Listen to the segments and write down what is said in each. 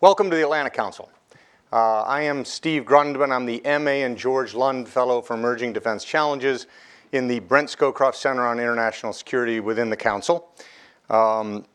Welcome to the Atlantic Council. Uh, I am Steve Grundman. I'm the MA and George Lund Fellow for Emerging Defense Challenges in the Brent Scowcroft Center on International Security within the Council. Um,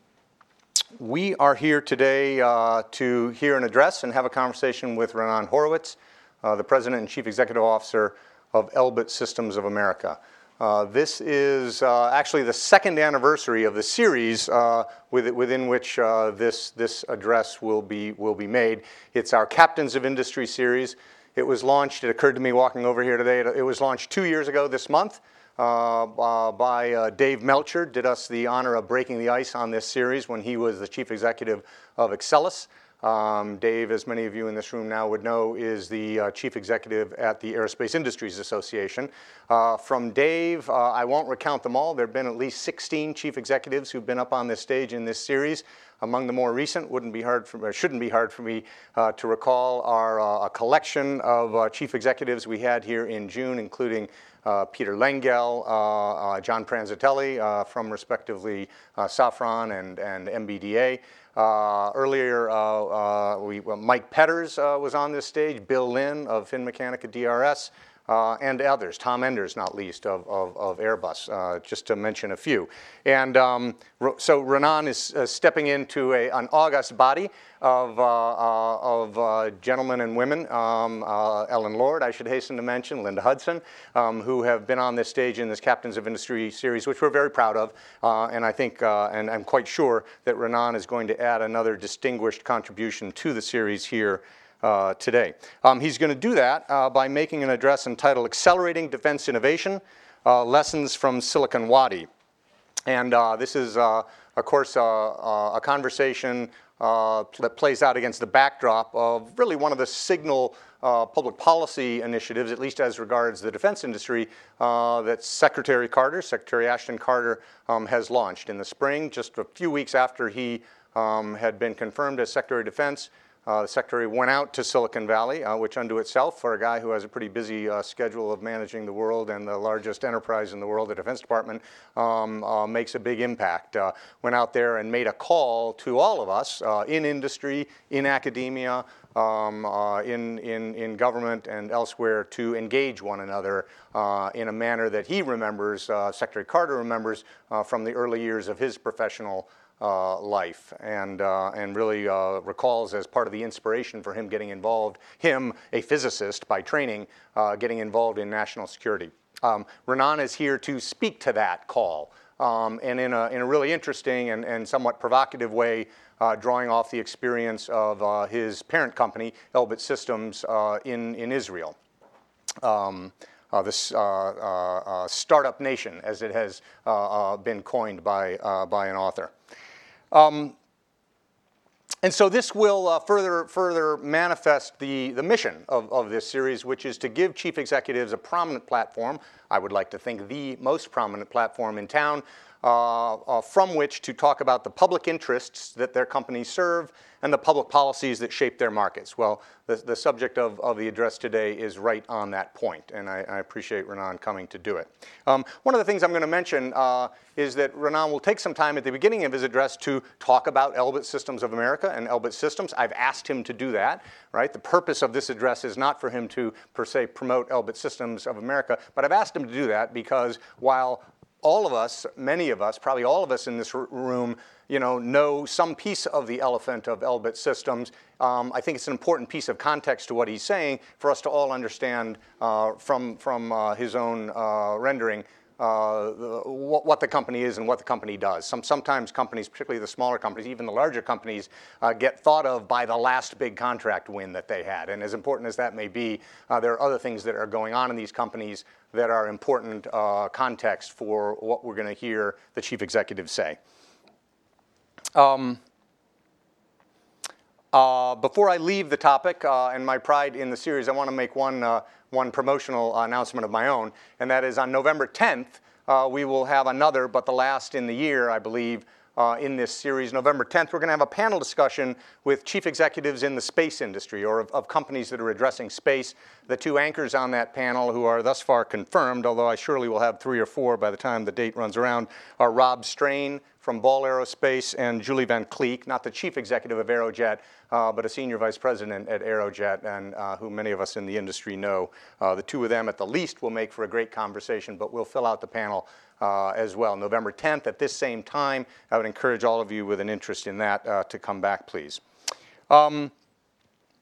we are here today uh, to hear an address and have a conversation with Raanan Horowitz, uh, the President and Chief Executive Officer of Elbit Systems of America. Uh, this is uh, actually the second anniversary of the series uh, with, within which uh, this, this address will be, will be made. It's our Captains of Industry series. It was launched, it occurred to me walking over here today, it was launched two years ago this month uh, by Dave Melcher, did us the honor of breaking the ice on this series when he was the chief executive of Exelis. Um, Dave, as many of you in this room now would know, is the uh, chief executive at the Aerospace Industries Association. Uh, from Dave, uh, I won't recount them all. There have been at least 16 chief executives who've been up on this stage in this series. Among the more recent, wouldn't be hard for, shouldn't be hard for me to recall, are a collection of chief executives we had here in June, including Peter Lengyel, uh, John Pranzatelli from respectively Safran and MBDA. Uh, earlier, uh, uh, we, well, Mike Petters was on this stage, Bill Lynn of Finmeccanica DRS, uh, and others, Tom Enders, not least, of, of, of Airbus, uh, just to mention a few. And um, so Raanan is uh, stepping into a, an august body of, of gentlemen and women, um, Ellen Lord, I should hasten to mention, Linda Hudson, um, who have been on this stage in this Captains of Industry series, which we're very proud of. and I think, and I'm quite sure that Raanan is going to add another distinguished contribution to the series here uh, today. Um, he's going to do that uh, by making an address entitled Accelerating Defense Innovation, uh, Lessons from Silicon Wadi. And uh, this is, uh, of course, a conversation that plays out against the backdrop of really one of the signal uh, public policy initiatives, at least as regards the defense industry, uh, that Secretary Carter, Secretary Ashton Carter, um, has launched in the spring, just a few weeks after he um, had been confirmed as Secretary of Defense. Uh, the secretary went out to Silicon Valley, uh, which unto itself, for a guy who has a pretty busy uh, schedule of managing the world and the largest enterprise in the world, the Defense Department, um, uh, makes a big impact. Uh, went out there and made a call to all of us uh, in industry, in academia, um, in, in, in government and elsewhere to engage one another in a manner that he remembers, Secretary Carter remembers from the early years of his professional uh, life and, uh, and really uh, recalls as part of the inspiration for him getting involved, him, a physicist by training, uh, getting involved in national security. Um, Renan is here to speak to that call um, and in a, in a really interesting and, and somewhat provocative way, uh, drawing off the experience of his parent company, Elbit Systems, in, in Israel. Um, this uh, uh, startup nation, as it has been coined by, by an author. Um, and so this will uh, further, further manifest the, the mission of, of this series, which is to give chief executives a prominent platform, I would like to think the most prominent platform in town, uh, uh, from which to talk about the public interests that their companies serve and the public policies that shape their markets. Well, the, the subject of, of the address today is right on that point, and I, I appreciate Raanan coming to do it. Um, one of the things I'm going to mention uh, is that Raanan will take some time at the beginning of his address to talk about Elbit Systems of America and Elbit Systems. I've asked him to do that, right? The purpose of this address is not for him to, per se, promote Elbit Systems of America, but I've asked him to do that because while all of us, many of us, probably all of us in this room, you know, know some piece of the elephant of Elbit systems. Um, I think it's an important piece of context to what he's saying for us to all understand uh, from, from uh, his own uh, rendering uh, what, what, the company is and what the company does. Some, sometimes companies, particularly the smaller companies, even the larger companies, uh, get thought of by the last big contract win that they had. And as important as that may be, uh, there are other things that are going on in these companies that are important uh, context for what we're going to hear the chief executive say. Um, uh, before I leave the topic uh, and my pride in the series, I want to make one, one promotional announcement of my own, and that is on November 10th, uh, we will have another, but the last in the year, I believe, uh, in this series. November 10th, we're going to have a panel discussion with chief executives in the space industry or of, of, companies that are addressing space. The two anchors on that panel, who are thus far confirmed, although I surely will have three or four by the time the date runs around, are Rob Strain from Ball Aerospace and Julie Van Kleeck, not the chief executive of Aerojet, uh, but a senior vice president at Aerojet, and uh, who many of us in the industry know. Uh, the two of them, at the least, will make for a great conversation, but we'll fill out the panel uh, as well. November 10th at this same time. I would encourage all of you with an interest in that uh, to come back, please. Um,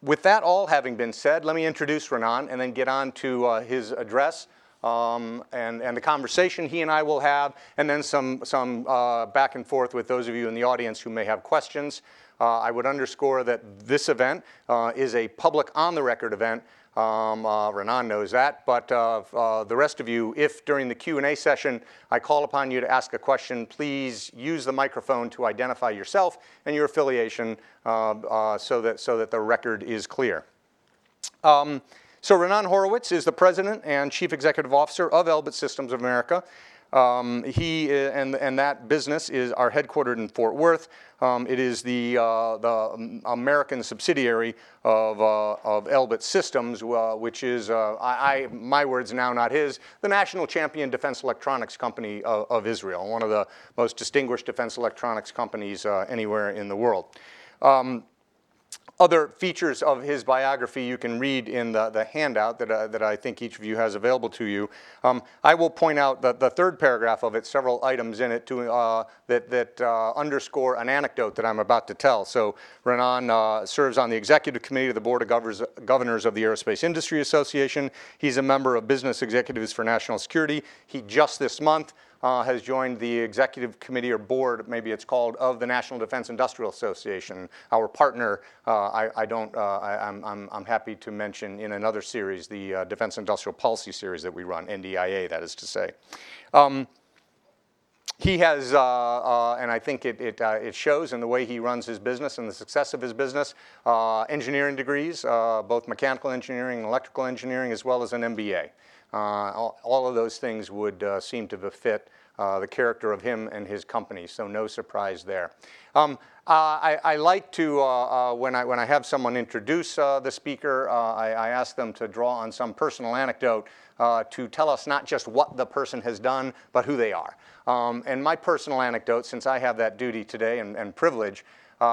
with that all having been said, let me introduce Raanan and then get on to uh, his address um, and, and the conversation he and I will have, and then some, some uh, back and forth with those of you in the audience who may have questions. Uh, I would underscore that this event uh, is a public on-the-record event. Um, uh, Raanan knows that, but uh, uh, the rest of you, if during the Q&A session I call upon you to ask a question, please use the microphone to identify yourself and your affiliation so, that, so that the record is clear. Um, so Raanan Horowitz is the president and chief executive officer of Elbit Systems of America. Um, he uh, and, and that business is are headquartered in Fort Worth. Um, it is the, uh, the American subsidiary of, uh, of Elbit Systems, uh, which is, uh, I, I, my words now, not his, the national champion defense electronics company of, of Israel, one of the most distinguished defense electronics companies uh, anywhere in the world. Um, other features of his biography you can read in the, the handout that, uh, that I think each of you has available to you. Um, I will point out the, the third paragraph of it, several items in it to, uh, that, that uh, underscore an anecdote that I'm about to tell. So Raanan uh, serves on the executive committee of the Board of Governors, Governors of the Aerospace Industry Association. He's a member of Business Executives for National Security. He just this month uh, has joined the executive committee or board, maybe it's called, of the National Defense Industrial Association. Our partner, uh, I, I, don't, uh, I, am I'm, I'm happy to mention in another series, the uh, Defense Industrial Policy series that we run, NDIA, that is to say. Um, he has, uh, uh, and I think it, it, uh, it, shows in the way he runs his business and the success of his business, uh, engineering degrees, both mechanical engineering and electrical engineering, as well as an MBA. Uh, all, all, of those things would uh, seem to befit uh, the character of him and his company, so no surprise there. Um, uh, I, I, like to, uh, uh, when, I, when I have someone introduce the speaker, I, I, ask them to draw on some personal anecdote to tell us not just what the person has done, but who they are. Um, and my personal anecdote, since I have that duty today and, and privilege,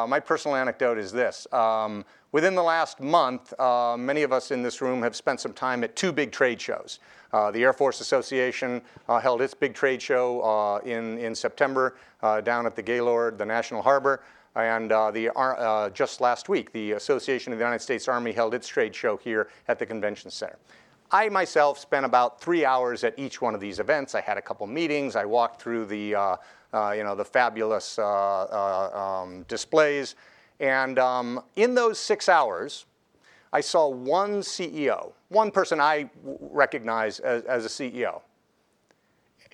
my personal anecdote is this. Um, Within the last month, uh, many of us in this room have spent some time at two big trade shows. Uh, the Air Force Association uh, held its big trade show uh, in, in September uh, down at the Gaylord, the National Harbor. And uh, the, just last week, the Association of the United States Army held its trade show here at the Convention Center. I myself spent about three hours at each one of these events. I had a couple meetings. I walked through the, uh, uh, you know, the fabulous uh, um, displays. And um, in those six hours, I saw one CEO, one person I recognize as, as a CEO.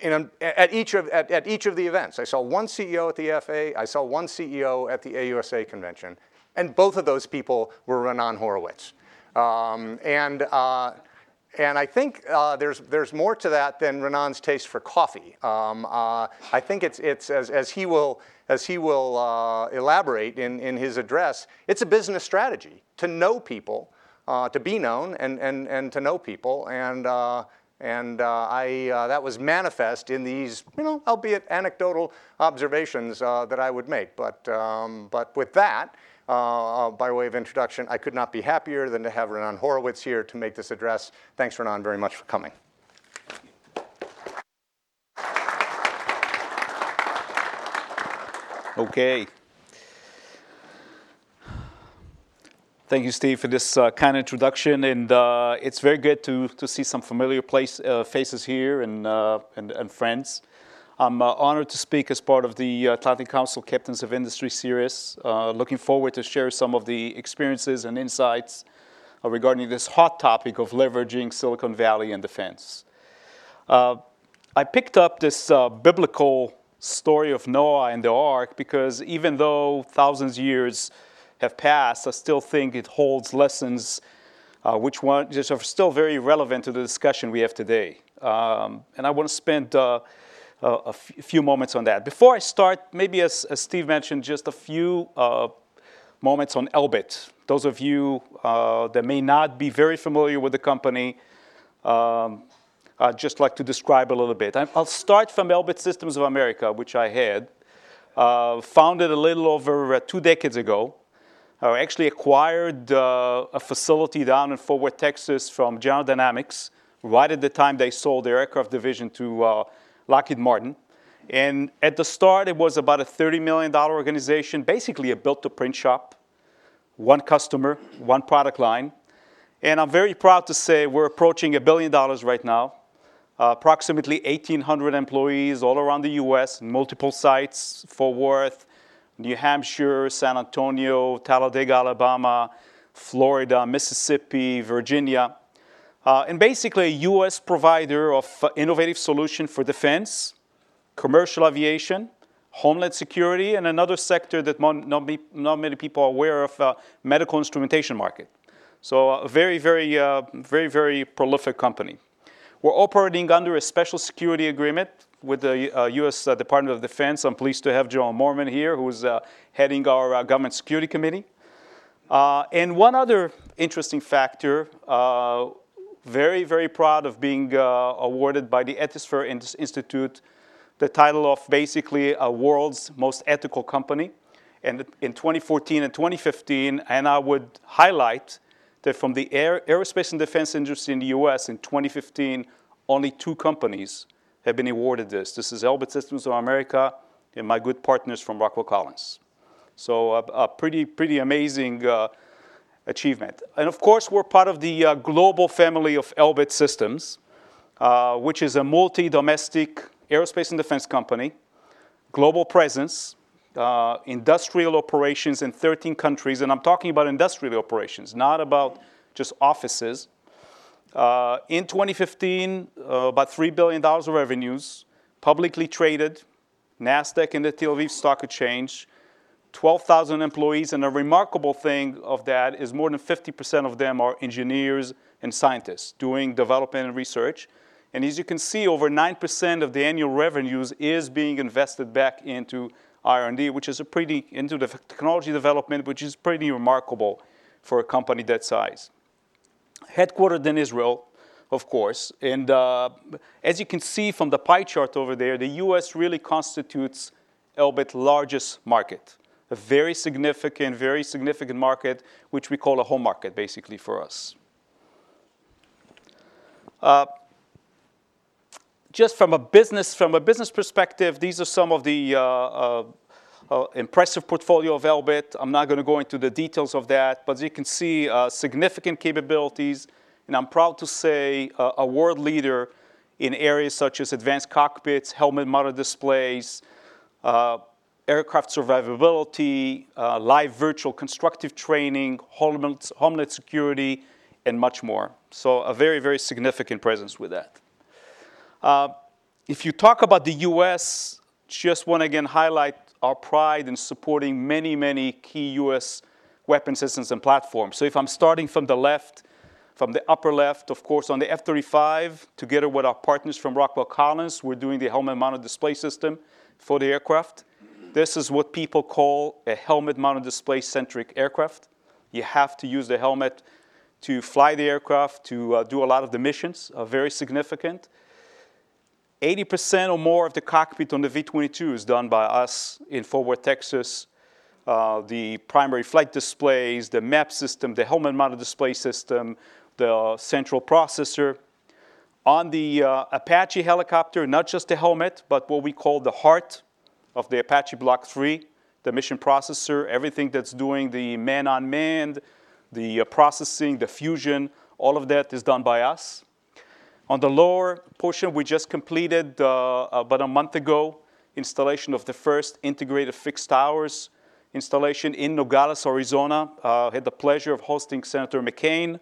A, at, each of, at, at, each of the events, I saw one CEO at the FA, I saw one CEO at the AUSA convention, and both of those people were Raanan Horowitz. Um, and, uh, and I think uh, there's, there's more to that than Raanan's taste for coffee. Um, uh, I think it's, it's as, as he will, as he will uh, elaborate in, in his address, it's a business strategy to know people, uh, to be known, and, and, and to know people. And, uh, and uh, I, that was manifest in these, you know, albeit anecdotal observations that I would make. But, um, but with that, by way of introduction, I could not be happier than to have Raanan Horowitz here to make this address. Thanks, Raanan, very much for coming. Okay. Thank you, Steve, for this uh, kind introduction. And uh, it's very good to, to see some familiar place, uh, faces here and, uh, and, and, friends. I'm uh, honored to speak as part of the Atlantic Council Captains of Industry series. Uh, looking forward to share some of the experiences and insights regarding this hot topic of leveraging Silicon Valley and defense. I picked up this biblical story of Noah and the ark because even though thousands of years have passed, I still think it holds lessons uh, which, one, which are still very relevant to the discussion we have today. Um, and I want to spend uh, a, few moments on that. Before I start, maybe as, as Steve mentioned, just a few uh, moments on Elbit. Those of you uh, that may not be very familiar with the company, um, I'd just like to describe a little bit. I'll start from Elbit Systems of America, which I had. uh, founded a little over uh, two decades ago. Uh, actually acquired uh, a facility down in Fort Worth, Texas from General Dynamics right at the time they sold their aircraft division to Lockheed Martin. And at the start, it was about a $30 million organization, basically a built to print shop, one customer, one product line. And I'm very proud to say we're approaching a billion dollars right now. Uh, approximately 1,800 employees all around the US, multiple sites, Fort Worth, New Hampshire, San Antonio, Talladega, Alabama, Florida, Mississippi, Virginia. Uh, and basically a US provider of uh, innovative solution for defense, commercial aviation, homeland security, and another sector that not, not many people are aware of, uh, medical instrumentation market. So a very, very, uh, very, very prolific company. We're operating under a special security agreement with the uh, U.S. Uh, Department of Defense. I'm pleased to have Joel Moorman here, who's uh, heading our uh, Government Security Committee. Uh, and one other interesting factor, uh, very, very proud of being awarded by the Ethisphere Institute the title of basically a world's most ethical company. And in 2014 and 2015, and I would highlight that from the air, aerospace and defense industry in the US in 2015, only two companies have been awarded this. This is Elbit Systems of America and my good partners from Rockwell Collins. So a, a pretty, pretty amazing uh, achievement. And of course, we're part of the uh, global family of Elbit Systems, uh, which is a multi-domestic aerospace and defense company, global presence, uh, industrial operations in 13 countries, and I'm talking about industrial operations, not about just offices. Uh, in 2015, uh, about $3 billion of revenues, publicly traded, NASDAQ and the Tel Aviv Stock Exchange, 12,000 employees, and a remarkable thing of that is more than 50% of them are engineers and scientists doing development and research. And as you can see, over 9% of the annual revenues is being invested back into R&D, which is a pretty, into the technology development, which is pretty remarkable for a company that size. Headquartered in Israel, of course, and uh, as you can see from the pie chart over there, the US really constitutes Elbit's largest market. A very significant, very significant market, which we call a home market, basically, for us. Uh, just from a business from a business perspective, these are some of the uh, uh, uh impressive portfolio of Elbit. I'm not going to go into the details of that, but as you can see, uh, significant capabilities, and I'm proud to say uh, a world leader in areas such as advanced cockpits, helmet-mounted displays, aircraft survivability, live virtual constructive training, homeland, homeland security, and much more. So a very, very significant presence with that. Uh, if you talk about the US, just want to again highlight our pride in supporting many, many key US weapon systems and platforms. So if I'm starting from the left, from the upper left, of course, on the F 35, together with our partners from Rockwell Collins, we're doing the helmet mounted display system for the aircraft. This is what people call a helmet mounted display centric aircraft. You have to use the helmet to fly the aircraft, to uh, do a lot of the missions, uh, very significant. 80% or more of the cockpit on the V-22 is done by us in Fort Worth, Texas. Uh, the primary flight displays, the map system, the helmet-mounted display system, the central processor. On the uh, Apache helicopter, not just the helmet, but what we call the heart of the Apache Block 3, the mission processor, everything that's doing the man-on-man, the uh, processing, the fusion, all of that is done by us. On the lower portion, we just completed uh, about a month ago installation of the first integrated fixed towers installation in Nogales, Arizona. Uh, had the pleasure of hosting Senator McCain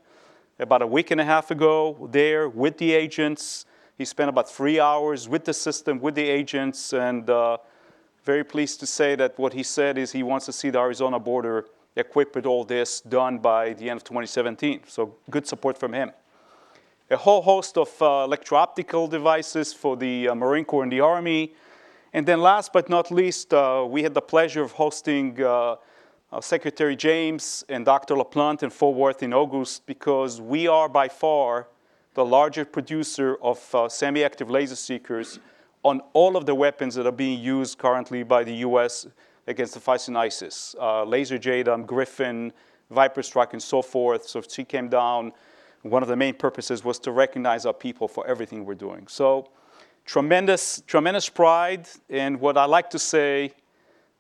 about a week and a half ago there with the agents. He spent about three hours with the system, with the agents, and uh, very pleased to say that what he said is he wants to see the Arizona border equipped with all this done by the end of 2017. So good support from him a whole host of uh, electro-optical devices for the uh, Marine Corps and the Army. And then last but not least, uh, we had the pleasure of hosting uh, uh, Secretary James and Dr. LaPlante in Fort Worth in August because we are by far the larger producer of uh, semi-active laser seekers on all of the weapons that are being used currently by the US against the fighting ISIS. Uh, laser JDAM, Griffin, Viper Strike, and so forth. So if she came down. One of the main purposes was to recognize our people for everything we're doing. So tremendous, tremendous pride. And what I like to say,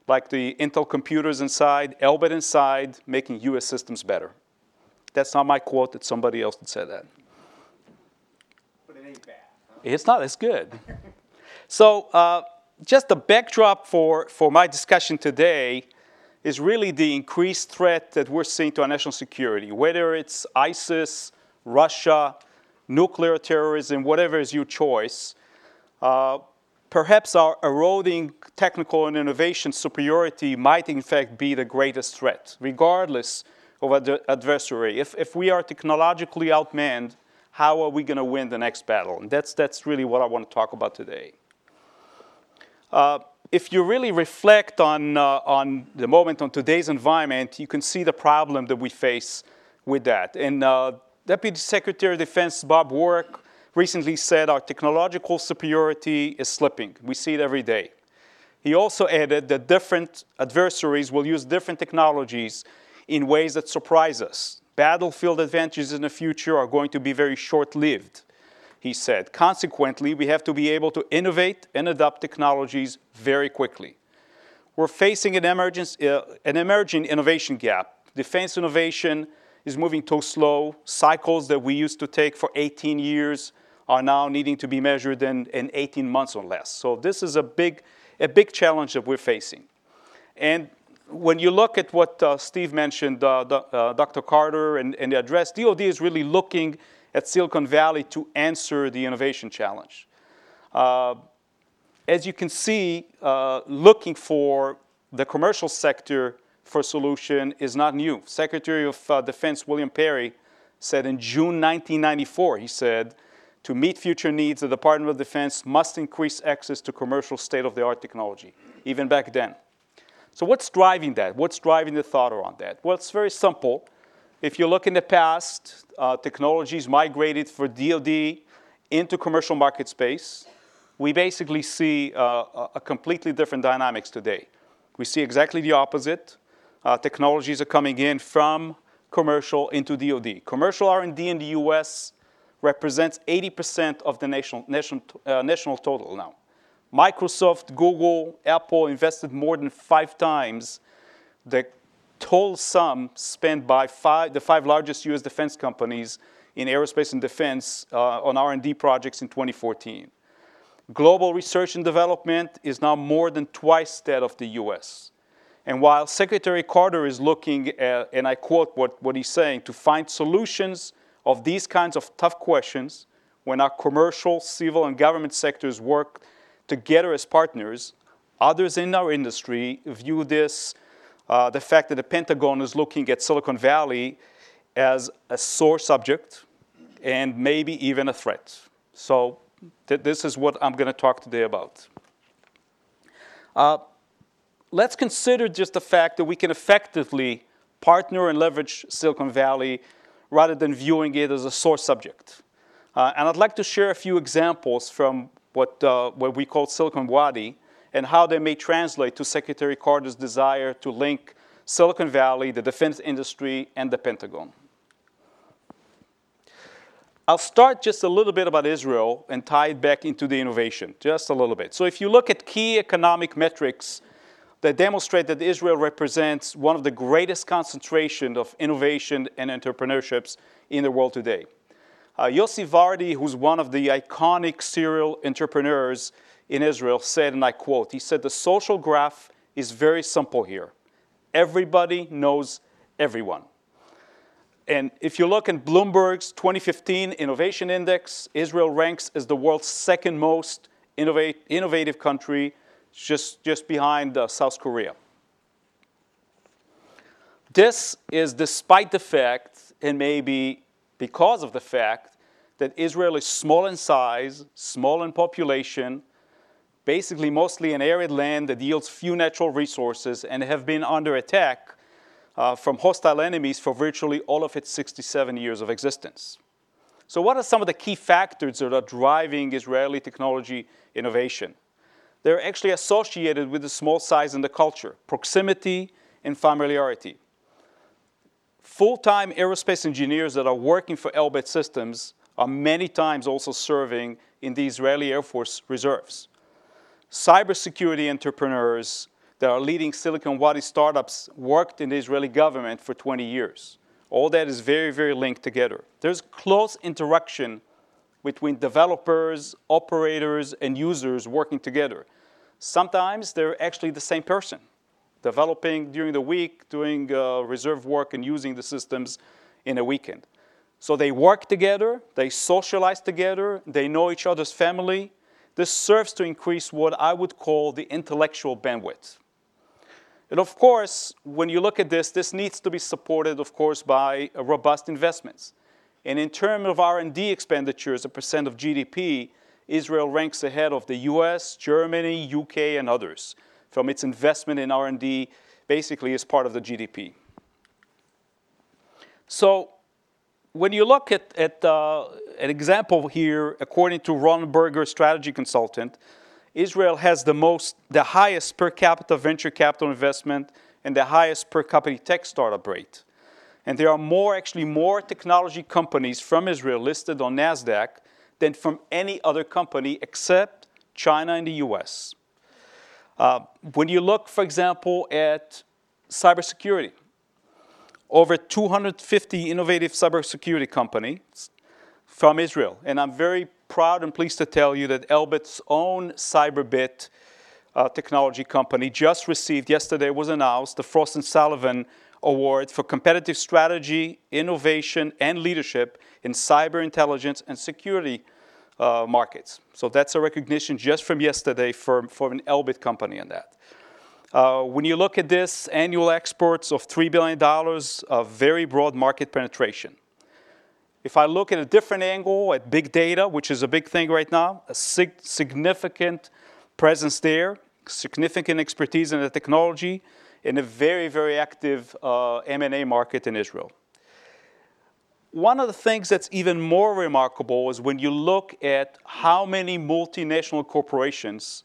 like the Intel computers inside, Elbit inside, making US systems better. That's not my quote, it's somebody else that said that. But it ain't bad. Huh? It's not, it's good. so, uh, just the backdrop for, for my discussion today is really the increased threat that we're seeing to our national security, whether it's ISIS, Russia, nuclear terrorism, whatever is your choice. Uh, perhaps our eroding technical and innovation superiority might, in fact, be the greatest threat, regardless of the adversary. If, if we are technologically outmanned, how are we going to win the next battle? And that's, that's really what I want to talk about today. Uh, if you really reflect on, uh, on the moment, on today's environment, you can see the problem that we face with that. And uh, Deputy Secretary of Defense Bob Work recently said our technological superiority is slipping. We see it every day. He also added that different adversaries will use different technologies in ways that surprise us. Battlefield advantages in the future are going to be very short lived, he said. Consequently, we have to be able to innovate and adopt technologies very quickly. We're facing an, uh, an emerging innovation gap. Defense innovation is moving too slow. Cycles that we used to take for 18 years are now needing to be measured in, in 18 months or less. So this is a big, a big challenge that we're facing. And when you look at what uh, Steve mentioned, uh, uh, Dr. Carter and, and, the address, DoD is really looking at Silicon Valley to answer the innovation challenge. Uh, as you can see, uh, looking for the commercial sector for solution is not new. Secretary of uh, Defense William Perry said in June 1994, he said, to meet future needs, the Department of Defense must increase access to commercial state-of-the-art technology, even back then. So what's driving that? What's driving the thought around that? Well, it's very simple. If you look in the past, uh, technologies migrated for DoD into commercial market space. We basically see uh, a completely different dynamics today. We see exactly the opposite. Uh, technologies are coming in from commercial into DoD. Commercial R&D in the U.S. represents 80% of the national, national, uh, national total now. Microsoft, Google, Apple invested more than five times the total sum spent by five, the five largest U.S. defense companies in aerospace and defense uh, on R&D projects in 2014. Global research and development is now more than twice that of the U.S. And while Secretary Carter is looking at, and I quote what, what he's saying, to find solutions of these kinds of tough questions when our commercial, civil, and government sectors work together as partners. Others in our industry view this, uh, the fact that the Pentagon is looking at Silicon Valley as a sore subject and maybe even a threat. So th this is what I'm going to talk today about. Uh, let's consider just the fact that we can effectively partner and leverage Silicon Valley rather than viewing it as a sore subject. Uh, and I'd like to share a few examples from what, uh, what we call Silicon Wadi, and how they may translate to Secretary Carter's desire to link Silicon Valley, the defense industry, and the Pentagon. I'll start just a little bit about Israel and tie it back into the innovation, just a little bit. So if you look at key economic metrics that demonstrate that Israel represents one of the greatest concentration of innovation and entrepreneurships in the world today. Uh, Yossi Vardi, who's one of the iconic serial entrepreneurs in Israel, said, and I quote, he said, the social graph is very simple here. Everybody knows everyone. And if you look at Bloomberg's 2015 Innovation Index, Israel ranks as the world's second most innovate, innovative country, just, just behind uh, South Korea. This is despite the fact, and maybe because of the fact that Israel is small in size, small in population, basically mostly an arid land that yields few natural resources and have been under attack uh, from hostile enemies for virtually all of its 67 years of existence. So what are some of the key factors that are driving Israeli technology innovation? they're actually associated with the small size and the culture, proximity and familiarity. Full-time aerospace engineers that are working for Elbit Systems are many times also serving in the Israeli Air Force reserves. Cybersecurity entrepreneurs that are leading Silicon Valley startups worked in the Israeli government for 20 years. All that is very, very linked together. There's close interaction between developers, operators, and users working together. Sometimes they're actually the same person, developing during the week, doing uh, reserve work, and using the systems in a weekend. So they work together, they socialize together, they know each other's family. This serves to increase what I would call the intellectual bandwidth. And of course, when you look at this, this needs to be supported, of course, by uh, robust investments. And in terms of R&D expenditures, a percent of GDP, Israel ranks ahead of the US, Germany, UK, and others from its investment in R&D basically as part of the GDP. So when you look at, at uh, an example here, according to Roland Berger, strategy consultant, Israel has the most, the highest per capita venture capital investment and the highest per capita tech startup rate. And there are more, actually more technology companies from Israel listed on NASDAQ than from any other company except China and the US. Uh, when you look, for example, at cybersecurity, over 250 innovative cybersecurity companies from Israel. And I'm very proud and pleased to tell you that Elbit's own Cyberbit uh, technology company just received, yesterday was announced, the Frost & Sullivan Award for competitive strategy, innovation, and leadership in cyber intelligence and security uh, markets. So that's a recognition just from yesterday for, for an Elbit company in that. Uh, when you look at this, annual exports of $3 billion, of very broad market penetration. If I look at a different angle at big data, which is a big thing right now, a sig significant presence there, significant expertise in the technology, in a very, very active uh, M&A market in Israel. One of the things that's even more remarkable is when you look at how many multinational corporations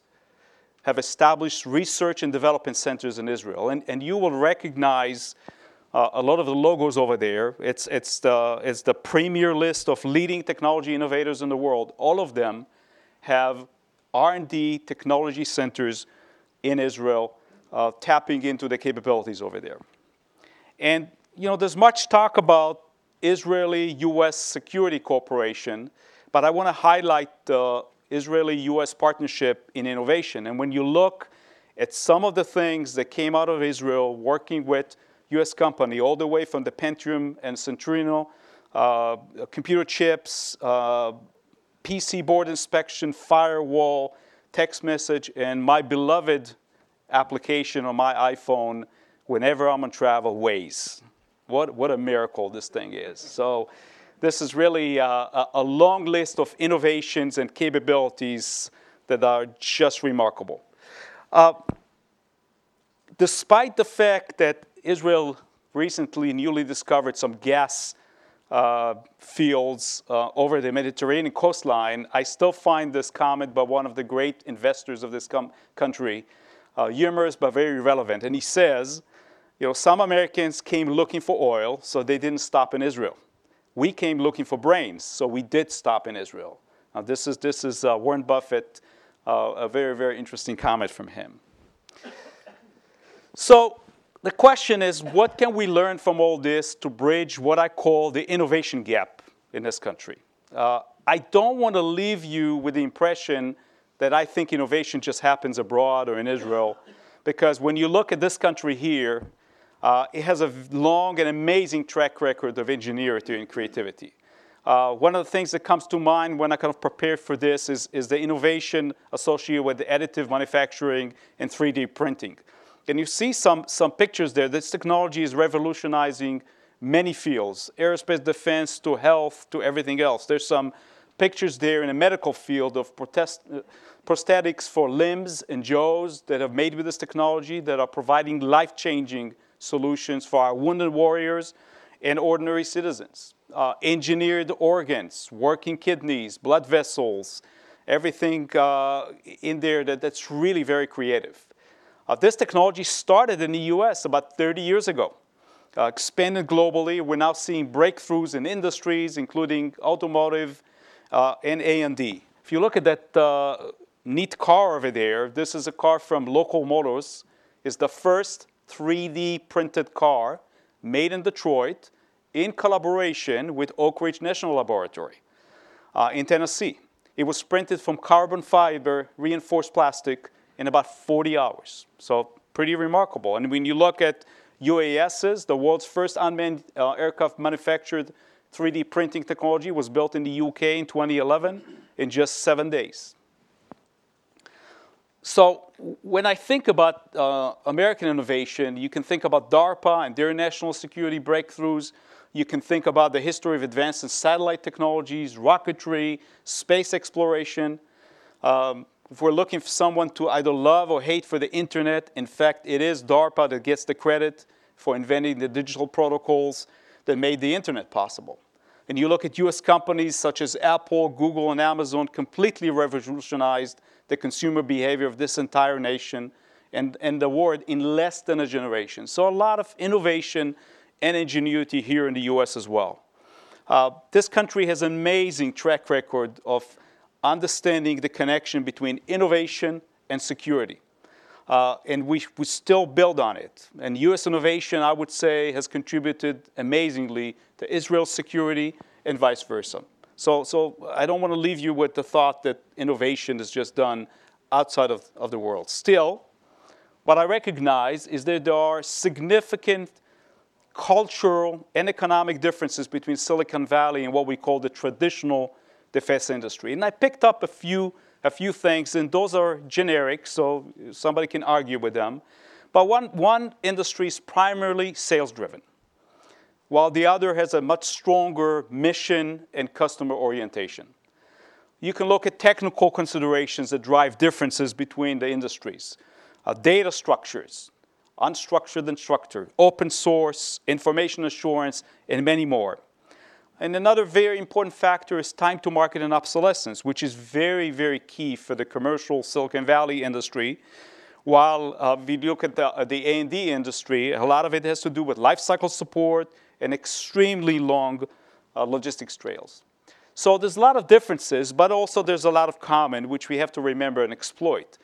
have established research and development centers in Israel. And, and you will recognize uh, a lot of the logos over there. It's, it's, the, it's the premier list of leading technology innovators in the world. All of them have R&D technology centers in Israel uh, tapping into the capabilities over there. And you know, there's much talk about Israeli-U.S. security cooperation, but I want to highlight the Israeli-U.S. partnership in innovation. And when you look at some of the things that came out of Israel working with US company, all the way from the Pentium and Centrino, uh, computer chips, uh, PC board inspection, firewall, text message, and my beloved application on my iPhone whenever I'm on travel, Waze. What, what a miracle this thing is. So this is really uh, a, a long list of innovations and capabilities that are just remarkable. Uh, despite the fact that Israel recently newly discovered some gas uh, fields uh, over the Mediterranean coastline, I still find this comment by one of the great investors of this com- country uh, humorous but very relevant. And he says, you know, some Americans came looking for oil, so they didn't stop in Israel. We came looking for brains, so we did stop in Israel. Now, this is, this is uh, Warren Buffett, uh, a very, very interesting comment from him. So, the question is what can we learn from all this to bridge what I call the innovation gap in this country? Uh, I don't want to leave you with the impression that I think innovation just happens abroad or in Israel, because when you look at this country here, uh, it has a long and amazing track record of ingenuity and creativity. Uh, one of the things that comes to mind when I kind of prepare for this is, is the innovation associated with the additive manufacturing and 3D printing. And you see some, some pictures there. This technology is revolutionizing many fields, aerospace defense to health to everything else. There's some pictures there in the medical field of protest, uh, prosthetics for limbs and jaws that are made with this technology that are providing life-changing solutions for our wounded warriors and ordinary citizens. Uh, engineered organs, working kidneys, blood vessels, everything uh, in there that, that's really very creative. Uh, this technology started in the US about 30 years ago, uh, expanded globally. We're now seeing breakthroughs in industries, including automotive uh, and A&D. If you look at that uh, neat car over there, this is a car from Local Motors. It's the first 3D printed car made in Detroit in collaboration with Oak Ridge National Laboratory uh, in Tennessee. It was printed from carbon fiber reinforced plastic in about 40 hours. So pretty remarkable. And when you look at UASs, the world's first unmanned uh, aircraft manufactured 3D printing technology was built in the UK in 2011 in just seven days. So when I think about uh, American innovation, you can think about DARPA and their national security breakthroughs. You can think about the history of advances in satellite technologies, rocketry, space exploration. Um, if we're looking for someone to either love or hate for the internet, in fact, it is DARPA that gets the credit for inventing the digital protocols that made the internet possible. And you look at US companies such as Apple, Google, and Amazon completely revolutionized the consumer behavior of this entire nation and, and the world in less than a generation. So a lot of innovation and ingenuity here in the US as well. Uh, this country has an amazing track record of understanding the connection between innovation and security. Uh, and we, we still build on it. And US innovation, I would say, has contributed amazingly to Israel's security and vice versa. So, so I don't want to leave you with the thought that innovation is just done outside of, of the world. Still, what I recognize is that there are significant cultural and economic differences between Silicon Valley and what we call the traditional defense industry. And I picked up a few, a few things, and those are generic, so somebody can argue with them. But one, one industry is primarily sales driven, while the other has a much stronger mission and customer orientation. You can look at technical considerations that drive differences between the industries. Uh, data structures, unstructured and structured, open source, information assurance, and many more. And another very important factor is time to market and obsolescence, which is very, very key for the commercial Silicon Valley industry. While uh, we look at the, uh, the A&D industry, a lot of it has to do with lifecycle support and extremely long uh, logistics trails. So there's a lot of differences, but also there's a lot of common, which we have to remember and exploit.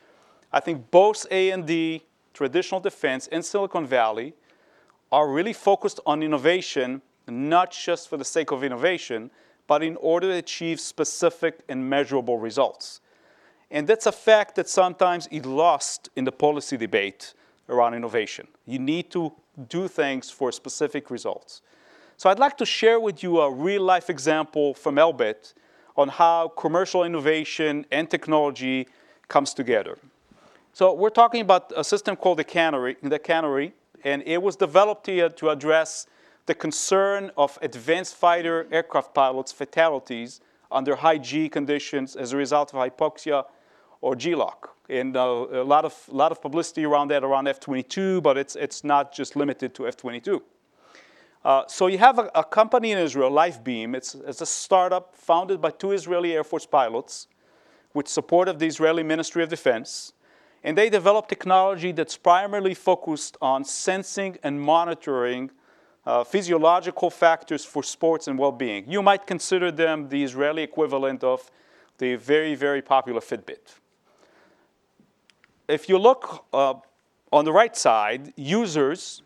I think both A&D traditional defense and Silicon Valley are really focused on innovation, not just for the sake of innovation, but in order to achieve specific and measurable results. And that's a fact that sometimes is lost in the policy debate around innovation. You need to do things for specific results. So I'd like to share with you a real life example from Elbit on how commercial innovation and technology comes together. So we're talking about a system called the Canary, the Canary and it was developed here to address the concern of advanced fighter aircraft pilots' fatalities under high G conditions as a result of hypoxia or G-LOC. And uh, a lot of, lot of publicity around that around F-22, but it's, it's not just limited to F-22. Uh, so you have a, a, company in Israel, LifeBeam. It's, it's a startup founded by two Israeli Air Force pilots with support of the Israeli Ministry of Defense. And they develop technology that's primarily focused on sensing and monitoring uh, physiological factors for sports and well being. You might consider them the Israeli equivalent of the very, very popular Fitbit. If you look uh, on the right side, users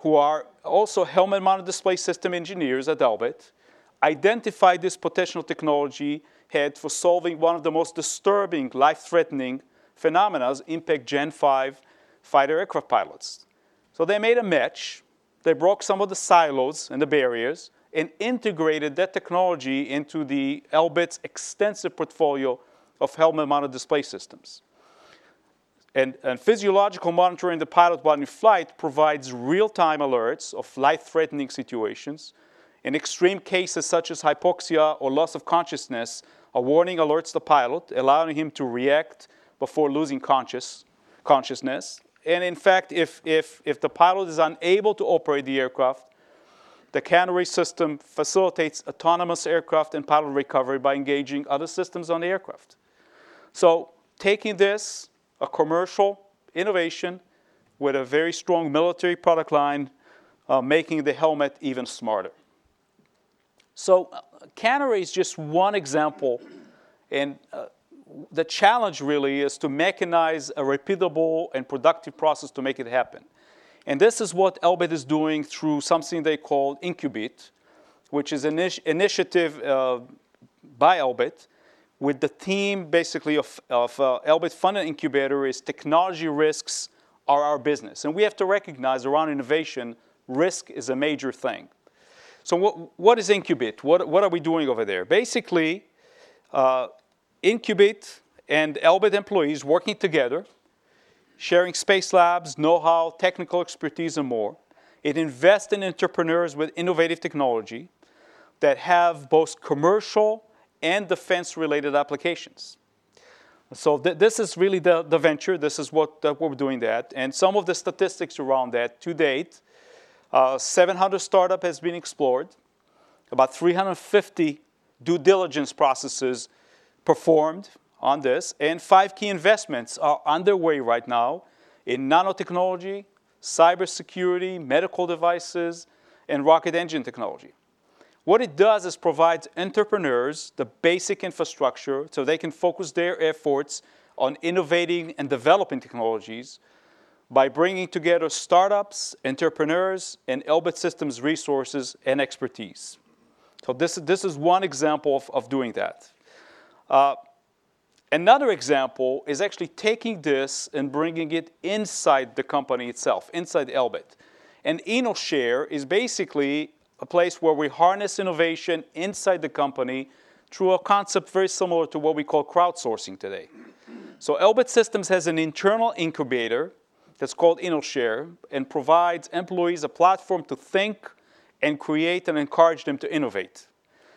who are also helmet mounted display system engineers at Elbit identified this potential technology had for solving one of the most disturbing, life threatening phenomena impact Gen 5 fighter aircraft pilots. So they made a match, they broke some of the silos and the barriers, and integrated that technology into the Elbit's extensive portfolio of helmet-mounted display systems. And, and, physiological monitoring the pilot while in flight provides real-time alerts of life-threatening situations. In extreme cases such as hypoxia or loss of consciousness, a warning alerts the pilot, allowing him to react before losing conscious, consciousness. And in fact, if, if, if the pilot is unable to operate the aircraft, the Canary system facilitates autonomous aircraft and pilot recovery by engaging other systems on the aircraft. So taking this, a commercial innovation with a very strong military product line, uh, making the helmet even smarter. So uh, Canary is just one example, and uh, the challenge really is to mechanize a repeatable and productive process to make it happen. And this is what Elbit is doing through something they call Incubit, which is an initiative uh, by Elbit with the theme basically of, of uh, Elbit Fund and Incubator is technology risks are our business. And we have to recognize around innovation, risk is a major thing. So what, what is Incubit? What, what are we doing over there? Basically, uh, Incubit and Elbit employees working together, sharing space labs, know-how, technical expertise, and more. It invests in entrepreneurs with innovative technology that have both commercial and defense-related applications. So th- this is really the, the venture. This is what, uh, what we're doing that. And some of the statistics around that to date, uh, 700 startup has been explored, about 350 due diligence processes performed on this, and five key investments are underway right now in nanotechnology, cybersecurity, medical devices, and rocket engine technology. What it does is provides entrepreneurs the basic infrastructure so they can focus their efforts on innovating and developing technologies by bringing together startups, entrepreneurs, and Elbit Systems resources and expertise. So this, this is one example of, of doing that. Uh, another example is actually taking this and bringing it inside the company itself, inside Elbit. And InnoShare is basically a place where we harness innovation inside the company through a concept very similar to what we call crowdsourcing today. So Elbit Systems has an internal incubator that's called InnoShare and provides employees a platform to think and create and encourage them to innovate.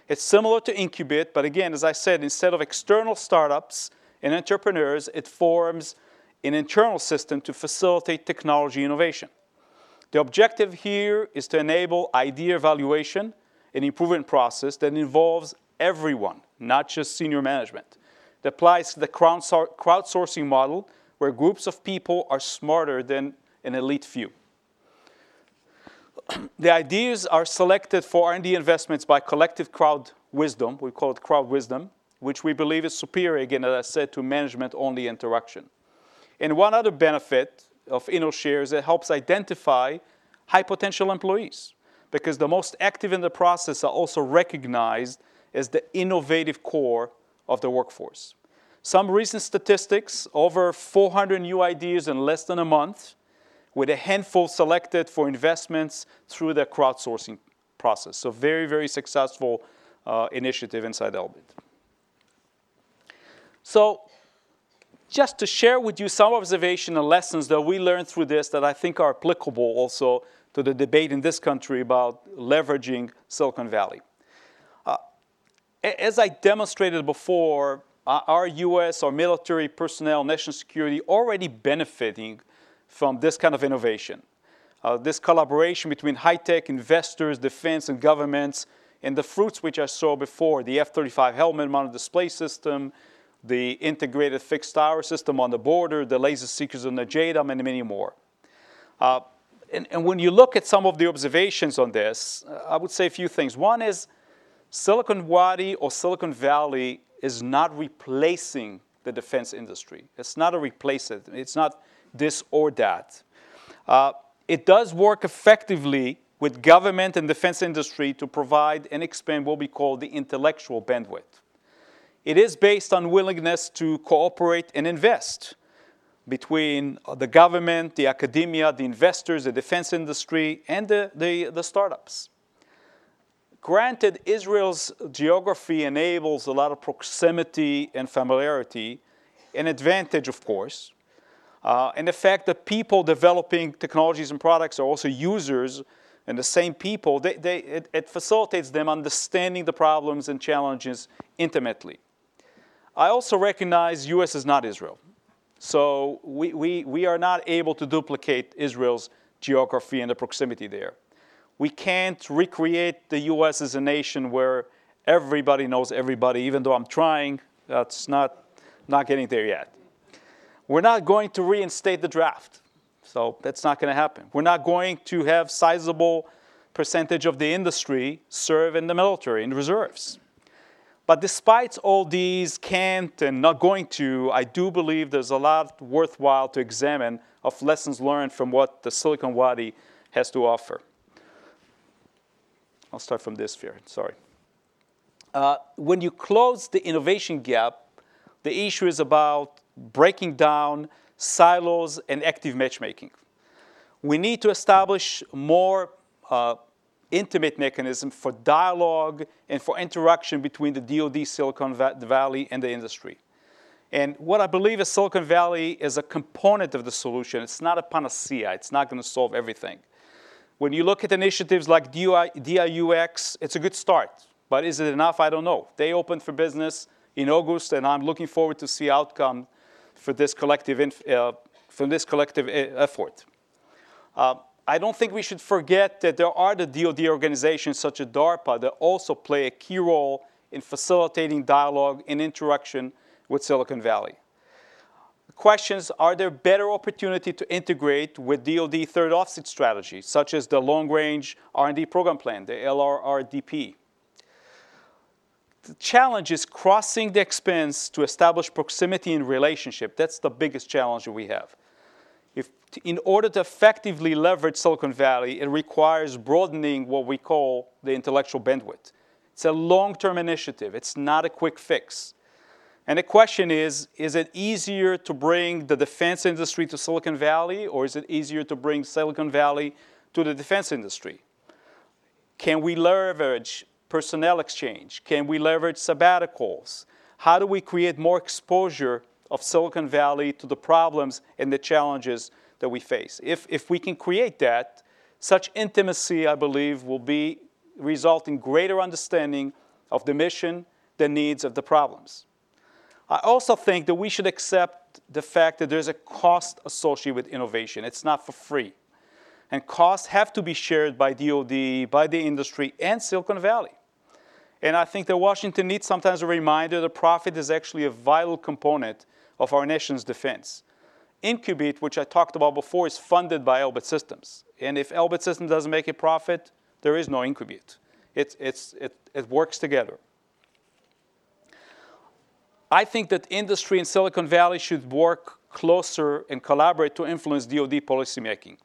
It's similar to Incubit, but again, as I said, instead of external startups and entrepreneurs, it forms an internal system to facilitate technology innovation. The objective here is to enable idea evaluation and improvement process that involves everyone, not just senior management. It applies to the crowdsourcing model where groups of people are smarter than an elite few. the ideas are selected for R&D investments by collective crowd wisdom. We call it crowd wisdom, which we believe is superior, again, as I said, to management-only interaction. And one other benefit of InnoShares, it helps identify high potential employees because the most active in the process are also recognized as the innovative core of the workforce. Some recent statistics over 400 new ideas in less than a month, with a handful selected for investments through the crowdsourcing process. So, very, very successful uh, initiative inside Elbit. So, just to share with you some observation and lessons that we learned through this that I think are applicable also to the debate in this country about leveraging Silicon Valley. Uh, as I demonstrated before, our US, our military personnel, national security already benefiting from this kind of innovation. Uh, this collaboration between high tech investors, defense, and governments, and the fruits which I saw before the F 35 helmet mounted display system, the integrated fixed tower system on the border, the laser seekers on the JDAM, and many more. Uh, and, and, when you look at some of the observations on this, uh, I would say a few things. One is Silicon Wadi or Silicon Valley is not replacing the defense industry. It's not a replacement. It's not this or that. Uh, it does work effectively with government and defense industry to provide and expand what we call the intellectual bandwidth. It is based on willingness to cooperate and invest between the government, the academia, the investors, the defense industry, and the, the, the startups. Granted, Israel's geography enables a lot of proximity and familiarity, an advantage, of course. Uh, and the fact that people developing technologies and products are also users and the same people, they, they, it, it facilitates them understanding the problems and challenges intimately. I also recognize US is not Israel. So we, we, we are not able to duplicate Israel's geography and the proximity there. We can't recreate the US as a nation where everybody knows everybody, even though I'm trying. That's not, not getting there yet. We're not going to reinstate the draft. So that's not going to happen. We're not going to have sizable percentage of the industry serve in the military, in reserves. But despite all these can't and not going to, I do believe there's a lot worthwhile to examine of lessons learned from what the Silicon Valley has to offer. I'll start from this sphere, sorry. Uh, when you close the innovation gap, the issue is about breaking down silos and active matchmaking. We need to establish more uh, intimate mechanism for dialogue and for interaction between the DoD, Silicon Valley, and the industry. And what I believe is Silicon Valley is a component of the solution. It's not a panacea. It's not going to solve everything. When you look at initiatives like DIUX, it's a good start. But is it enough? I don't know. They opened for business in August, and I'm looking forward to see outcome for this collective, uh, from this collective uh, effort. Uh, I don't think we should forget that there are the DoD organizations such as DARPA that also play a key role in facilitating dialogue and interaction with Silicon Valley. Questions, are there better opportunity to integrate with DoD third offset strategies, such as the long range R&D program plan, the LRRDP? The challenge is crossing the expense to establish proximity and relationship. That's the biggest challenge we have. If, in order to effectively leverage Silicon Valley, it requires broadening what we call the intellectual bandwidth. It's a long term initiative, it's not a quick fix. And the question is is it easier to bring the defense industry to Silicon Valley, or is it easier to bring Silicon Valley to the defense industry? Can we leverage personnel exchange? Can we leverage sabbaticals? How do we create more exposure of Silicon Valley to the problems and the challenges that we face? If, if we can create that, such intimacy, I believe, will be result in greater understanding of the mission, the needs of the problems. I also think that we should accept the fact that there's a cost associated with innovation. It's not for free. And costs have to be shared by DoD, by the industry, and Silicon Valley. And I think that Washington needs sometimes a reminder that profit is actually a vital component of our nation's defense. Incubit, which I talked about before, is funded by Elbit Systems. And if Elbit Systems doesn't make a profit, there is no Incubit. It, it's, it, it works together. I think that industry in Silicon Valley should work closer and collaborate to influence DoD policymaking.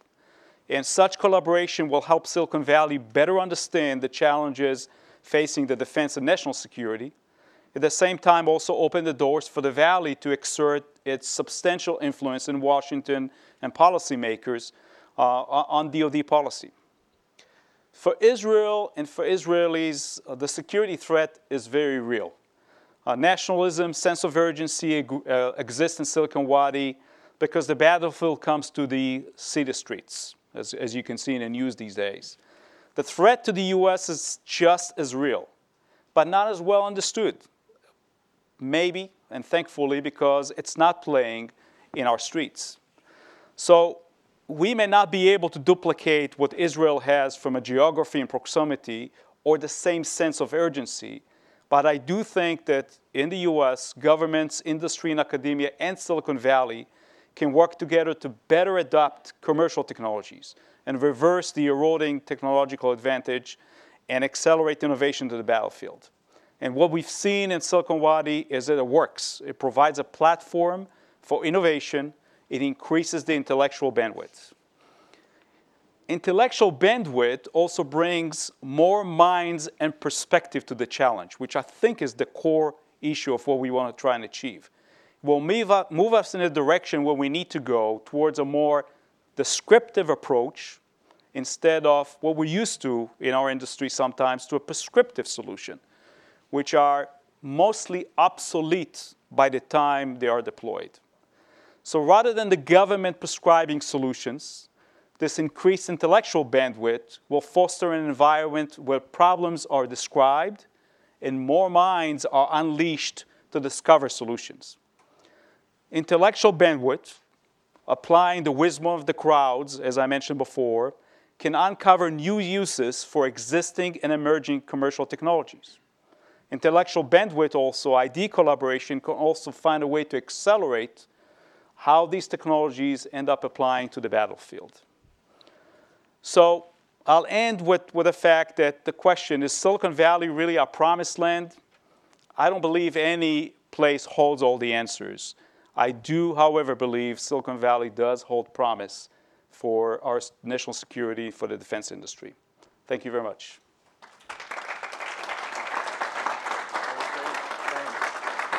And such collaboration will help Silicon Valley better understand the challenges facing the defense and national security. At the same time, also opened the doors for the Valley to exert its substantial influence in Washington and policymakers uh, on DoD policy. For Israel and for Israelis, uh, the security threat is very real. Uh, nationalism, sense of urgency uh, exists in Silicon Wadi because the battlefield comes to the city streets, as, as you can see in the news these days. The threat to the US is just as real, but not as well understood. Maybe, and thankfully, because it's not playing in our streets. So we may not be able to duplicate what Israel has from a geography and proximity or the same sense of urgency but I do think that in the US, governments, industry, and academia, and Silicon Valley can work together to better adopt commercial technologies and reverse the eroding technological advantage and accelerate innovation to the battlefield. And what we've seen in Silicon Valley is that it works. It provides a platform for innovation, it increases the intellectual bandwidth intellectual bandwidth also brings more minds and perspective to the challenge, which I think is the core issue of what we want to try and achieve. Will move, move us in a direction where we need to go towards a more descriptive approach instead of what we're used to in our industry sometimes to a prescriptive solution, which are mostly obsolete by the time they are deployed. So rather than the government prescribing solutions, this increased intellectual bandwidth will foster an environment where problems are described and more minds are unleashed to discover solutions. Intellectual bandwidth, applying the wisdom of the crowds, as I mentioned before, can uncover new uses for existing and emerging commercial technologies. Intellectual bandwidth also, ID collaboration can also find a way to accelerate how these technologies end up applying to the battlefield. So I'll end with, with the fact that the question, is Silicon Valley really our promised land? I don't believe any place holds all the answers. I do, however, believe Silicon Valley does hold promise for our national security, for the defense industry. Thank you very much.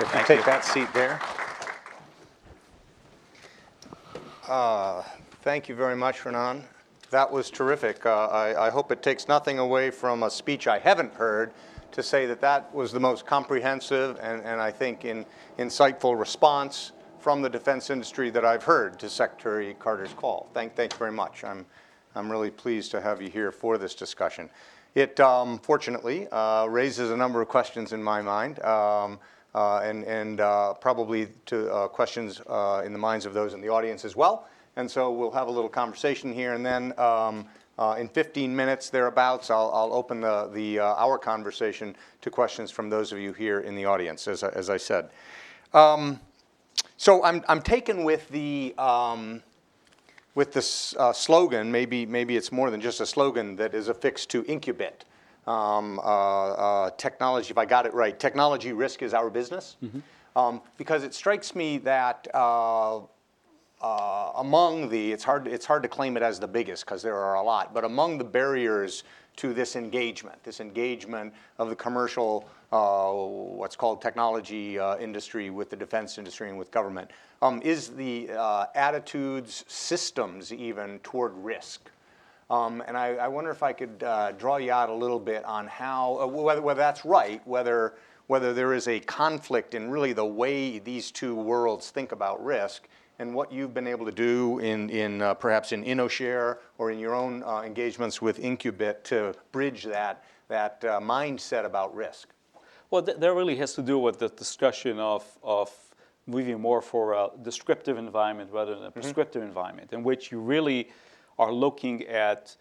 If you take that seat there. Uh, thank you very much, Raanan. That was terrific. Uh, I, I, hope it takes nothing away from a speech I haven't heard to say that that was the most comprehensive and, and I think in, insightful response from the defense industry that I've heard to Secretary Carter's call. Thank, thank you very much. I'm, I'm really pleased to have you here for this discussion. It um, fortunately uh, raises a number of questions in my mind. Um, and, and uh, probably to uh, questions uh, in the minds of those in the audience as well. And so we'll have a little conversation here, and then um, uh, in 15 minutes thereabouts, I'll, I'll open the, the our conversation to questions from those of you here in the audience, as, as I said. Um, so I'm, I'm taken with the um, with this uh, slogan, maybe, maybe it's more than just a slogan that is affixed to Incubit uh, uh, technology, if I got it right, technology risk is our business. Mm-hmm. Um, because it strikes me that uh, uh, among the, it's hard, it's hard to claim it as the biggest because there are a lot, but among the barriers to this engagement, this engagement of the commercial, uh, what's called technology uh, industry with the defense industry and with government, um, is the attitudes, systems even toward risk. Um, and I, I, wonder if I could uh, draw you out a little bit on how, uh, whether, whether that's right, whether, whether there is a conflict in really the way these two worlds think about risk and what you've been able to do in, in uh, perhaps in InnoShare or in your own uh, engagements with Incubit to bridge that, that uh, mindset about risk. Well, th- that really has to do with the discussion of, of moving more for a descriptive environment rather than a mm-hmm. prescriptive mm-hmm. environment, in which you really are looking at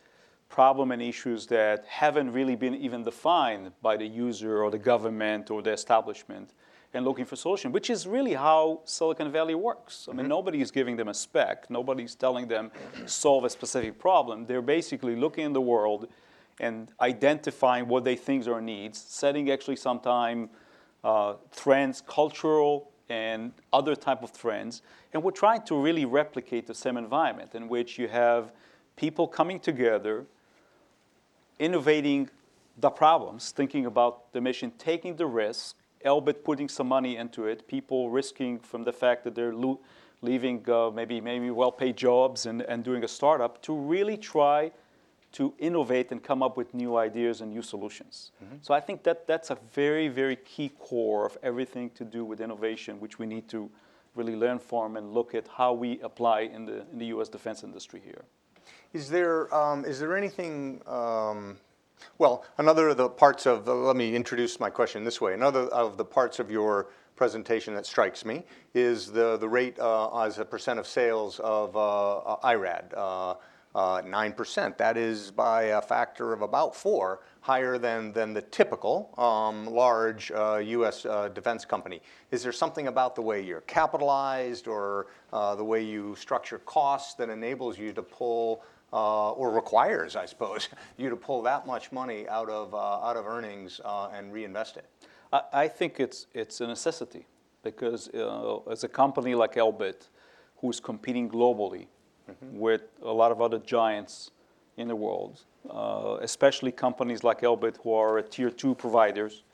problem and issues that haven't really been even defined by the user or the government or the establishment and looking for solution, which is really how Silicon Valley works. I mean, mm-hmm. nobody is giving them a spec. Nobody's telling them solve a specific problem. They're basically looking in the world and identifying what they think are needs, setting actually sometime uh, trends, cultural and other type of trends, and we're trying to really replicate the same environment in which you have people coming together, innovating the problems, thinking about the mission, taking the risk, Elbit putting some money into it, people risking from the fact that they're lo- leaving uh, maybe, maybe well-paid jobs and, and doing a startup to really try to innovate and come up with new ideas and new solutions. Mm-hmm. So I think that that's a very, very key core of everything to do with innovation, which we need to really learn from and look at how we apply in the, in the U.S. defense industry here. Is there, um, is there anything, um, well, another of the parts of, uh, let me introduce my question this way. Another of the parts of your presentation that strikes me is the, the rate uh, as a percent of sales of uh, uh IRAD, 9%. Uh, that is by a factor of about four higher than, the typical um, large uh, U.S. Uh, defense company. Is there something about the way you're capitalized or uh, the way you structure costs that enables you to pull uh, or requires, I suppose, you to pull that much money out of, uh, out of earnings uh, and reinvest it? I, think it's, it's a necessity because uh, as a company like Elbit, who's competing globally mm-hmm. with a lot of other giants in the world, uh, especially companies like Elbit who are tier two providers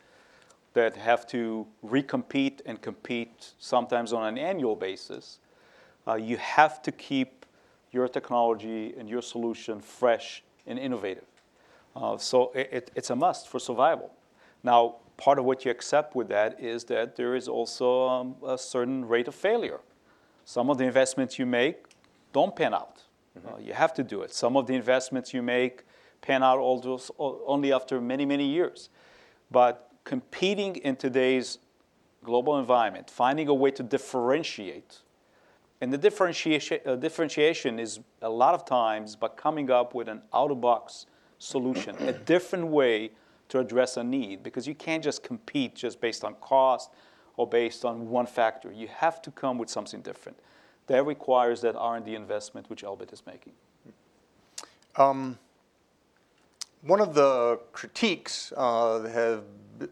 that have to recompete and compete sometimes on an annual basis, uh, you have to keep your technology and your solution fresh and innovative. Uh, so it, it's a must for survival. Now, part of what you accept with that is that there is also um, a certain rate of failure. Some of the investments you make don't pan out. Mm-hmm. Uh, you have to do it. Some of the investments you make pan out only after many, many years. But competing in today's global environment, finding a way to differentiate and the differentiation, uh, differentiation is a lot of times by coming up with an out of box solution, a different way to address a need because you can't just compete just based on cost or based on one factor. You have to come with something different. That requires that R&D investment which Elbit is making. Um, one of the critiques uh, have,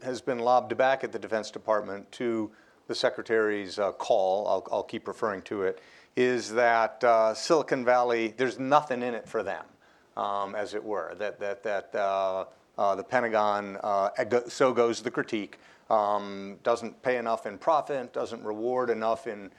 has been lobbed back at the Defense Department to the Secretary's uh, call, I'll, I'll, keep referring to it, is that uh, Silicon Valley, there's nothing in it for them, um, as it were. That, that, that uh, uh, the Pentagon, uh, so goes the critique, um, doesn't pay enough in profit, doesn't reward enough in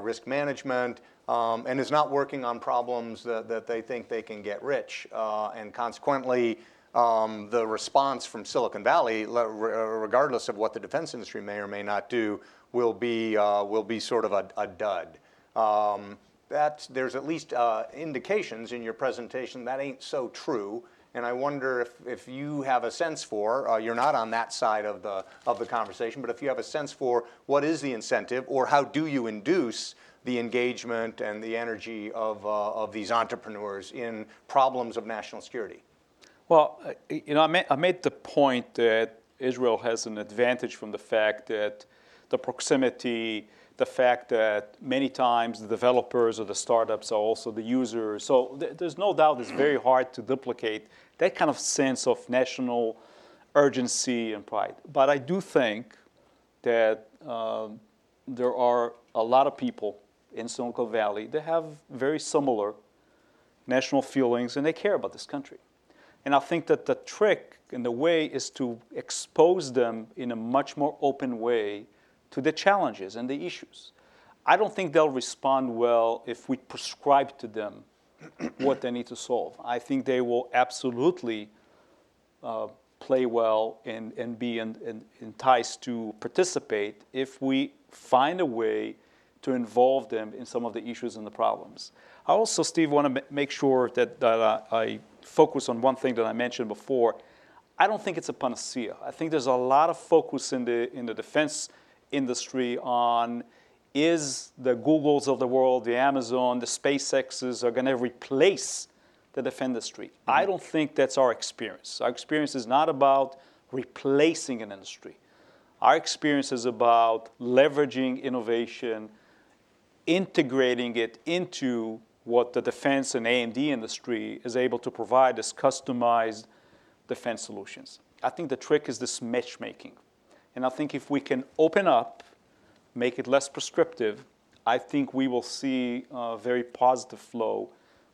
risk management, um, and is not working on problems that, that they think they can get rich. Uh, and consequently, um, the response from Silicon Valley, regardless of what the defense industry may or may not do, will be, uh, will be sort of a, a dud. Um, there's at least uh, indications in your presentation that ain't so true. And I wonder if, if you have a sense for, uh, you're not on that side of the, of the conversation, but if you have a sense for what is the incentive or how do you induce the engagement and the energy of, uh, of these entrepreneurs in problems of national security? Well, uh, you know, I made, I made the point that Israel has an advantage from the fact that the proximity, the fact that many times the developers or the startups are also the users. So th- there's no doubt it's very hard to duplicate that kind of sense of national urgency and pride. But I do think that um, there are a lot of people in Silicon Valley, they have very similar national feelings and they care about this country. And I think that the trick and the way is to expose them in a much more open way to the challenges and the issues. I don't think they'll respond well if we prescribe to them what they need to solve. I think they will absolutely uh, play well and, and be in, in, enticed to participate if we find a way to involve them in some of the issues and the problems. I also, Steve, want to make sure that, that I focus on one thing that I mentioned before. I don't think it's a panacea. I think there's a lot of focus in the, in the defense industry on is the Googles of the world, the Amazon, the SpaceXs are going to replace the defense industry. Mm-hmm. I don't think that's our experience. Our experience is not about replacing an industry. Our experience is about leveraging innovation, integrating it into what the defense and A&D industry is able to provide as customized defense solutions. I think the trick is this matchmaking. And I think if we can open up, make it less prescriptive, I think we will see a very positive flow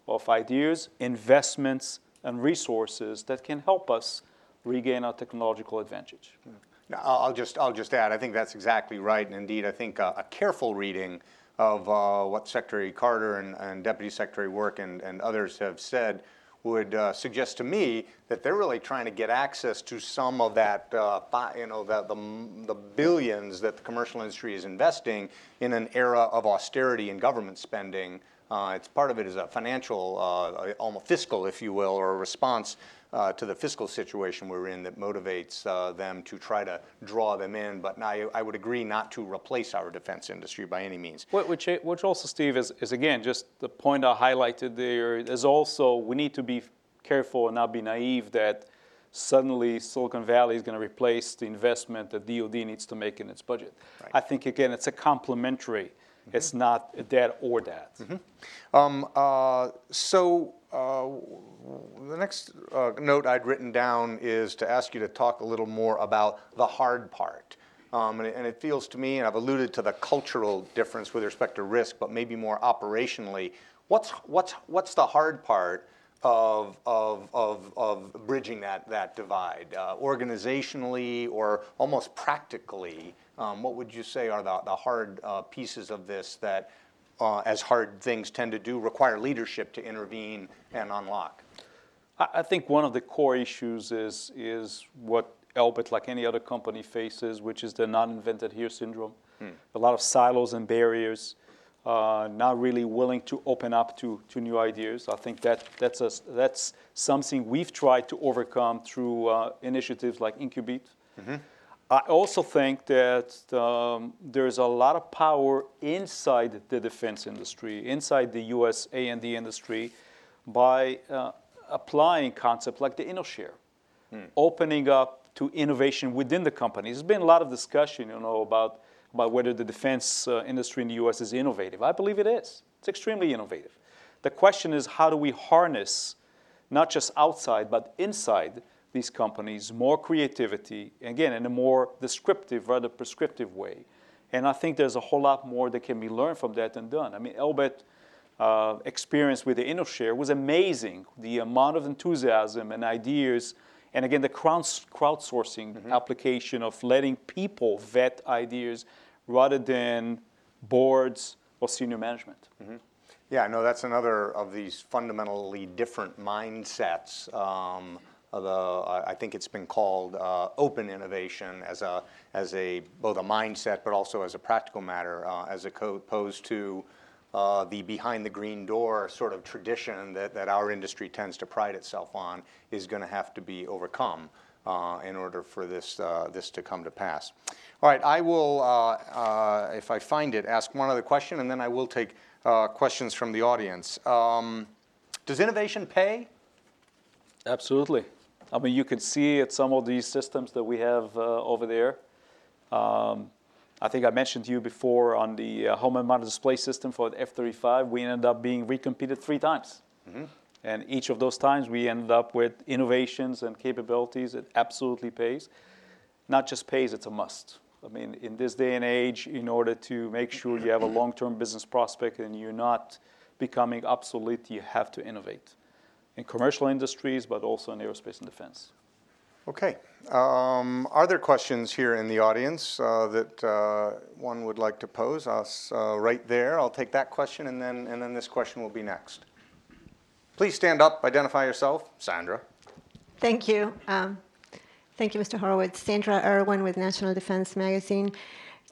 of ideas, investments, and resources that can help us regain our technological advantage. Mm. Now, I'll just, I'll just add, I think that's exactly right. And indeed, I think uh, a careful reading of uh, what Secretary Carter and, and, Deputy Secretary Work and, and others have said would uh, suggest to me that they're really trying to get access to some of that, uh, you know, the, the, the, billions that the commercial industry is investing in an era of austerity in government spending. Uh, it's part of it is a financial, uh, almost fiscal, if you will, or a response uh, to the fiscal situation we're in that motivates uh, them to try to draw them in. But I, I, would agree not to replace our defense industry by any means. Which, which also, Steve, is, is again just the point I highlighted there is also we need to be careful and not be naive that suddenly Silicon Valley is going to replace the investment that DoD needs to make in its budget. Right. I think again it's a complementary. Mm-hmm. It's not that or that. Mm-hmm. Um, uh, so uh, the next uh, note I'd written down is to ask you to talk a little more about the hard part. Um, and, it, and, it, feels to me, and I've alluded to the cultural difference with respect to risk, but maybe more operationally, what's, what's, what's the hard part of, of, of, of bridging that, that divide? Uh, organizationally or almost practically, um, what would you say are the, the hard uh, pieces of this that uh, as hard things tend to do, require leadership to intervene and unlock? I think one of the core issues is, is what Elbit, like any other company, faces, which is the not invented here syndrome. Hmm. A lot of silos and barriers, uh, not really willing to open up to, to new ideas. I think that, that's, a, that's something we've tried to overcome through uh, initiatives like Incubit. Mm-hmm. I also think that um, there's a lot of power inside the defense industry, inside the U.S. A&D industry, by uh, applying concepts like the InnoShare, hmm. opening up to innovation within the companies. There's been a lot of discussion, you know, about, about whether the defense uh, industry in the U.S. is innovative. I believe it is. It's extremely innovative. The question is, how do we harness, not just outside, but inside these companies, more creativity, again, in a more descriptive rather prescriptive way. And I think there's a whole lot more that can be learned from that and done. I mean, Elbit uh, experience with the InnoShare was amazing. The amount of enthusiasm and ideas, and again, the crowdsourcing mm-hmm. application of letting people vet ideas rather than boards or senior management. Mm-hmm. Yeah, no, that's another of these fundamentally different mindsets. Um, I think it's been called uh, open innovation as a, as a, both a mindset but also as a practical matter, uh, as opposed to uh, the behind the green door sort of tradition that, that our industry tends to pride itself on is going to have to be overcome uh, in order for this, uh, this to come to pass. All right, I will, uh, if I find it, ask one other question and then I will take questions from the audience. Um, does innovation pay? Absolutely. I mean, you can see at some of these systems that we have uh, over there. Um, I think I mentioned to you before on the uh, helmet mounted display system for the F-35, we ended up being recompeted three times. Mm-hmm. And each of those times we ended up with innovations and capabilities that absolutely pays. Not just pays, it's a must. I mean, in this day and age, in order to make sure you have a long-term business prospect and you're not becoming obsolete, you have to innovate in commercial industries, but also in aerospace and defense. Okay. Um, are there questions here in the audience uh, that uh, one would like to pose? Us uh, right there. I'll take that question, and then and then this question will be next. Please stand up. Identify yourself, Sandra. Thank you. Um, thank you, Mr. Horowitz. Sandra Irwin with National Defense Magazine.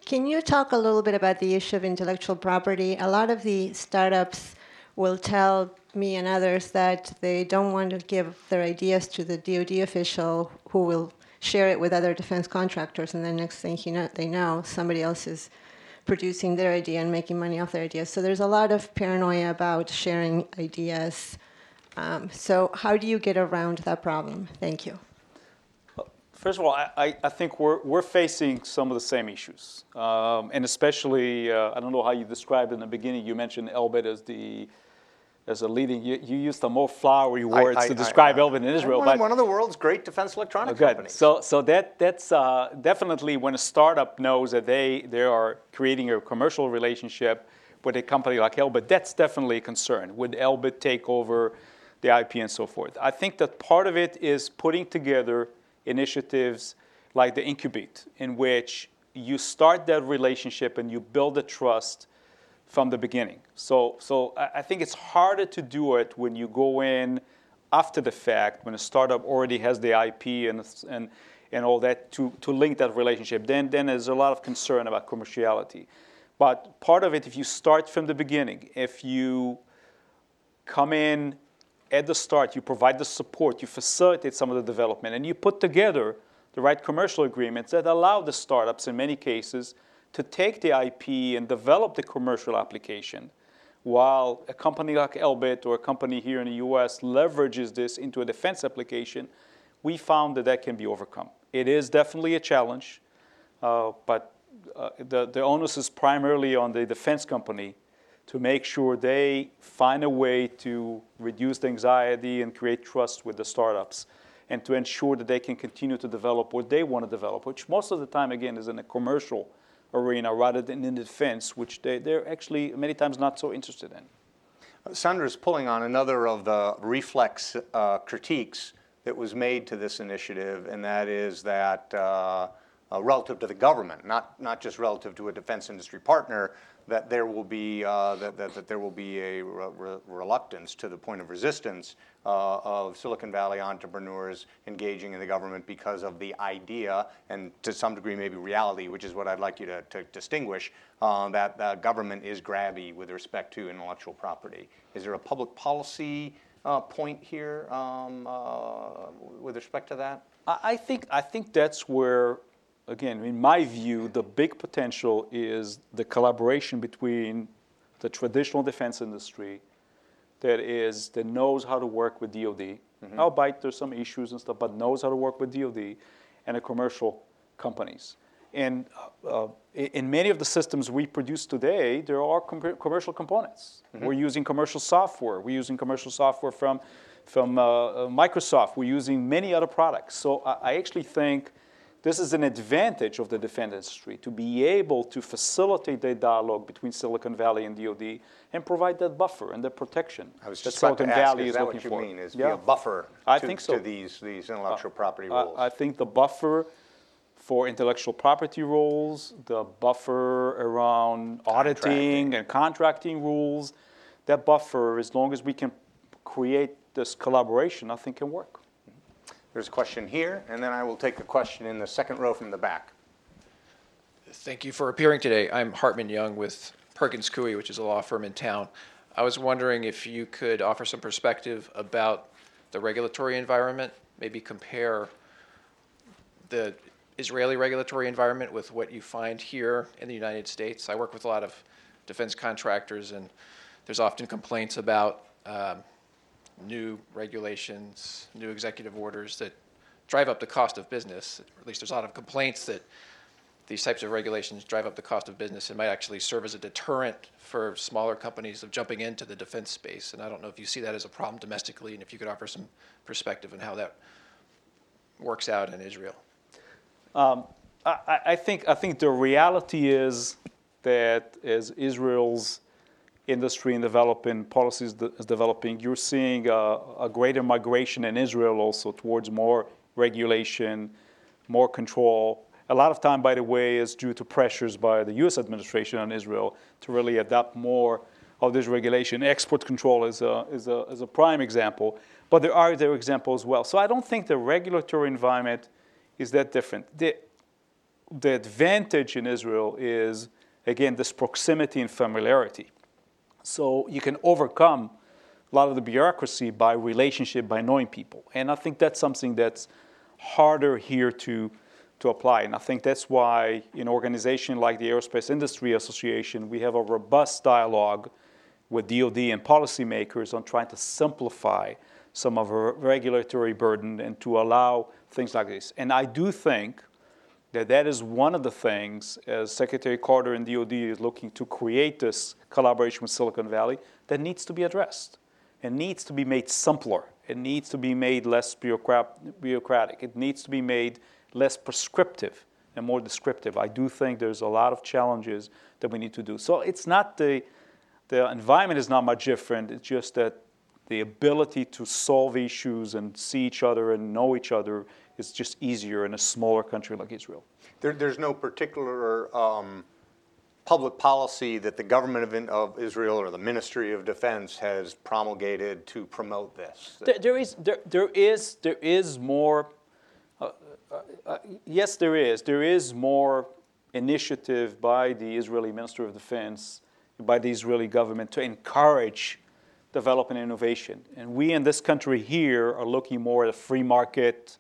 Can you talk a little bit about the issue of intellectual property? A lot of the startups will tell me and others that they don't want to give their ideas to the DoD official who will share it with other defense contractors, and then next thing you know, they know somebody else is producing their idea and making money off their ideas. So there's a lot of paranoia about sharing ideas. Um, so how do you get around that problem? Thank you. First of all, I, I think we're, we're facing some of the same issues. Um, and especially, uh, I don't know how you described in the beginning, you mentioned Elbit as the as a leading, you, you used the more flowery words I, I, to describe I, Elbit in Israel. One, but one of the world's great defense electronics oh, companies. So, so that, that's uh, definitely when a startup knows that they, they are creating a commercial relationship with a company like Elbit, that's definitely a concern. Would Elbit take over the IP and so forth? I think that part of it is putting together initiatives like the Incubit, in which you start that relationship and you build a trust from the beginning. So, so I think it's harder to do it when you go in after the fact, when a startup already has the IP and, and, and all that to, to link that relationship. Then, then there's a lot of concern about commerciality. But part of it, if you start from the beginning, if you come in at the start, you provide the support, you facilitate some of the development, and you put together the right commercial agreements that allow the startups, in many cases, to take the IP and develop the commercial application, while a company like Elbit or a company here in the US leverages this into a defense application, we found that that can be overcome. It is definitely a challenge, uh, but uh, the, the onus is primarily on the defense company to make sure they find a way to reduce the anxiety and create trust with the startups and to ensure that they can continue to develop what they want to develop, which most of the time, again, is in a commercial arena rather than in the defense, which they, they're actually many times not so interested in. Sandra's pulling on another of the reflex uh, critiques that was made to this initiative, and that is that uh, uh, relative to the government, not, not just relative to a defense industry partner, that there will be uh, that, that, that, there will be a re- reluctance to the point of resistance of Silicon Valley entrepreneurs engaging in the government because of the idea and to some degree maybe reality, which is what I'd like you to, to distinguish, uh, that the government is grabby with respect to intellectual property. Is there a public policy uh, point here um, uh, with respect to that? I think I think that's where again, in my view, the big potential is the collaboration between the traditional defense industry that is that knows how to work with DoD. Mm-hmm. Albeit there's some issues and stuff, but knows how to work with DoD, and the commercial companies. And uh, in many of the systems we produce today, there are com- commercial components. Mm-hmm. We're using commercial software. We're using commercial software from, from uh, uh, Microsoft. We're using many other products. So I, I actually think this is an advantage of the defense industry to be able to facilitate the dialogue between Silicon Valley and DoD and provide that buffer and the protection I was just that Silicon to ask, Valley is is that looking what you for. mean, is be a buffer I to, think so. to these, these uh, intellectual property rules? I think the buffer for intellectual property rules, the buffer around auditing and contracting rules, that buffer, as long as we can create this collaboration, I think can work. There's a question here, and then I will take a question in the second row from the back. Thank you for appearing today. I'm Hartman Young with Perkins Coie, which is a law firm in town. I was wondering if you could offer some perspective about the regulatory environment, maybe compare the Israeli regulatory environment with what you find here in the United States. I work with a lot of defense contractors, and there's often complaints about um, new regulations, new executive orders that drive up the cost of business. At least there's a lot of complaints that these types of regulations drive up the cost of business and might actually serve as a deterrent for smaller companies of jumping into the defense space. And I don't know if you see that as a problem domestically, and if you could offer some perspective on how that works out in Israel. Um, I, I- I think I think the reality is that as Israel's industry and developing policies de- is developing, you're seeing a, a greater migration in Israel also towards more regulation, more control. A lot of time, by the way, is due to pressures by the U.S. administration on Israel to really adopt more of this regulation. Export control is a, is a, is a prime example, but there are other examples as well. So I don't think the regulatory environment is that different. The, the advantage in Israel is, again, this proximity and familiarity. So you can overcome a lot of the bureaucracy by relationship, by knowing people. And I think that's something that's harder here to, to apply. And I think that's why in organization like the Aerospace Industry Association, we have a robust dialogue with DoD and policymakers on trying to simplify some of our regulatory burden and to allow things like this. And I do think that that is one of the things, as Secretary Carter and DoD is looking to create this collaboration with Silicon Valley, that needs to be addressed. It needs to be made simpler. It needs to be made less bureaucratic. It needs to be made less prescriptive and more descriptive. I do think there's a lot of challenges that we need to do. So it's not the, the environment is not much different. It's just that the ability to solve issues and see each other and know each other is just easier in a smaller country like Israel. There, there's no particular um, public policy that the government of, of Israel or the Ministry of Defense has promulgated to promote this. There, there is there, there is there is more. Uh, uh, uh, yes, there is. There is more initiative by the Israeli Minister of Defense, by the Israeli government to encourage development and innovation. And we in this country here are looking more at a free market,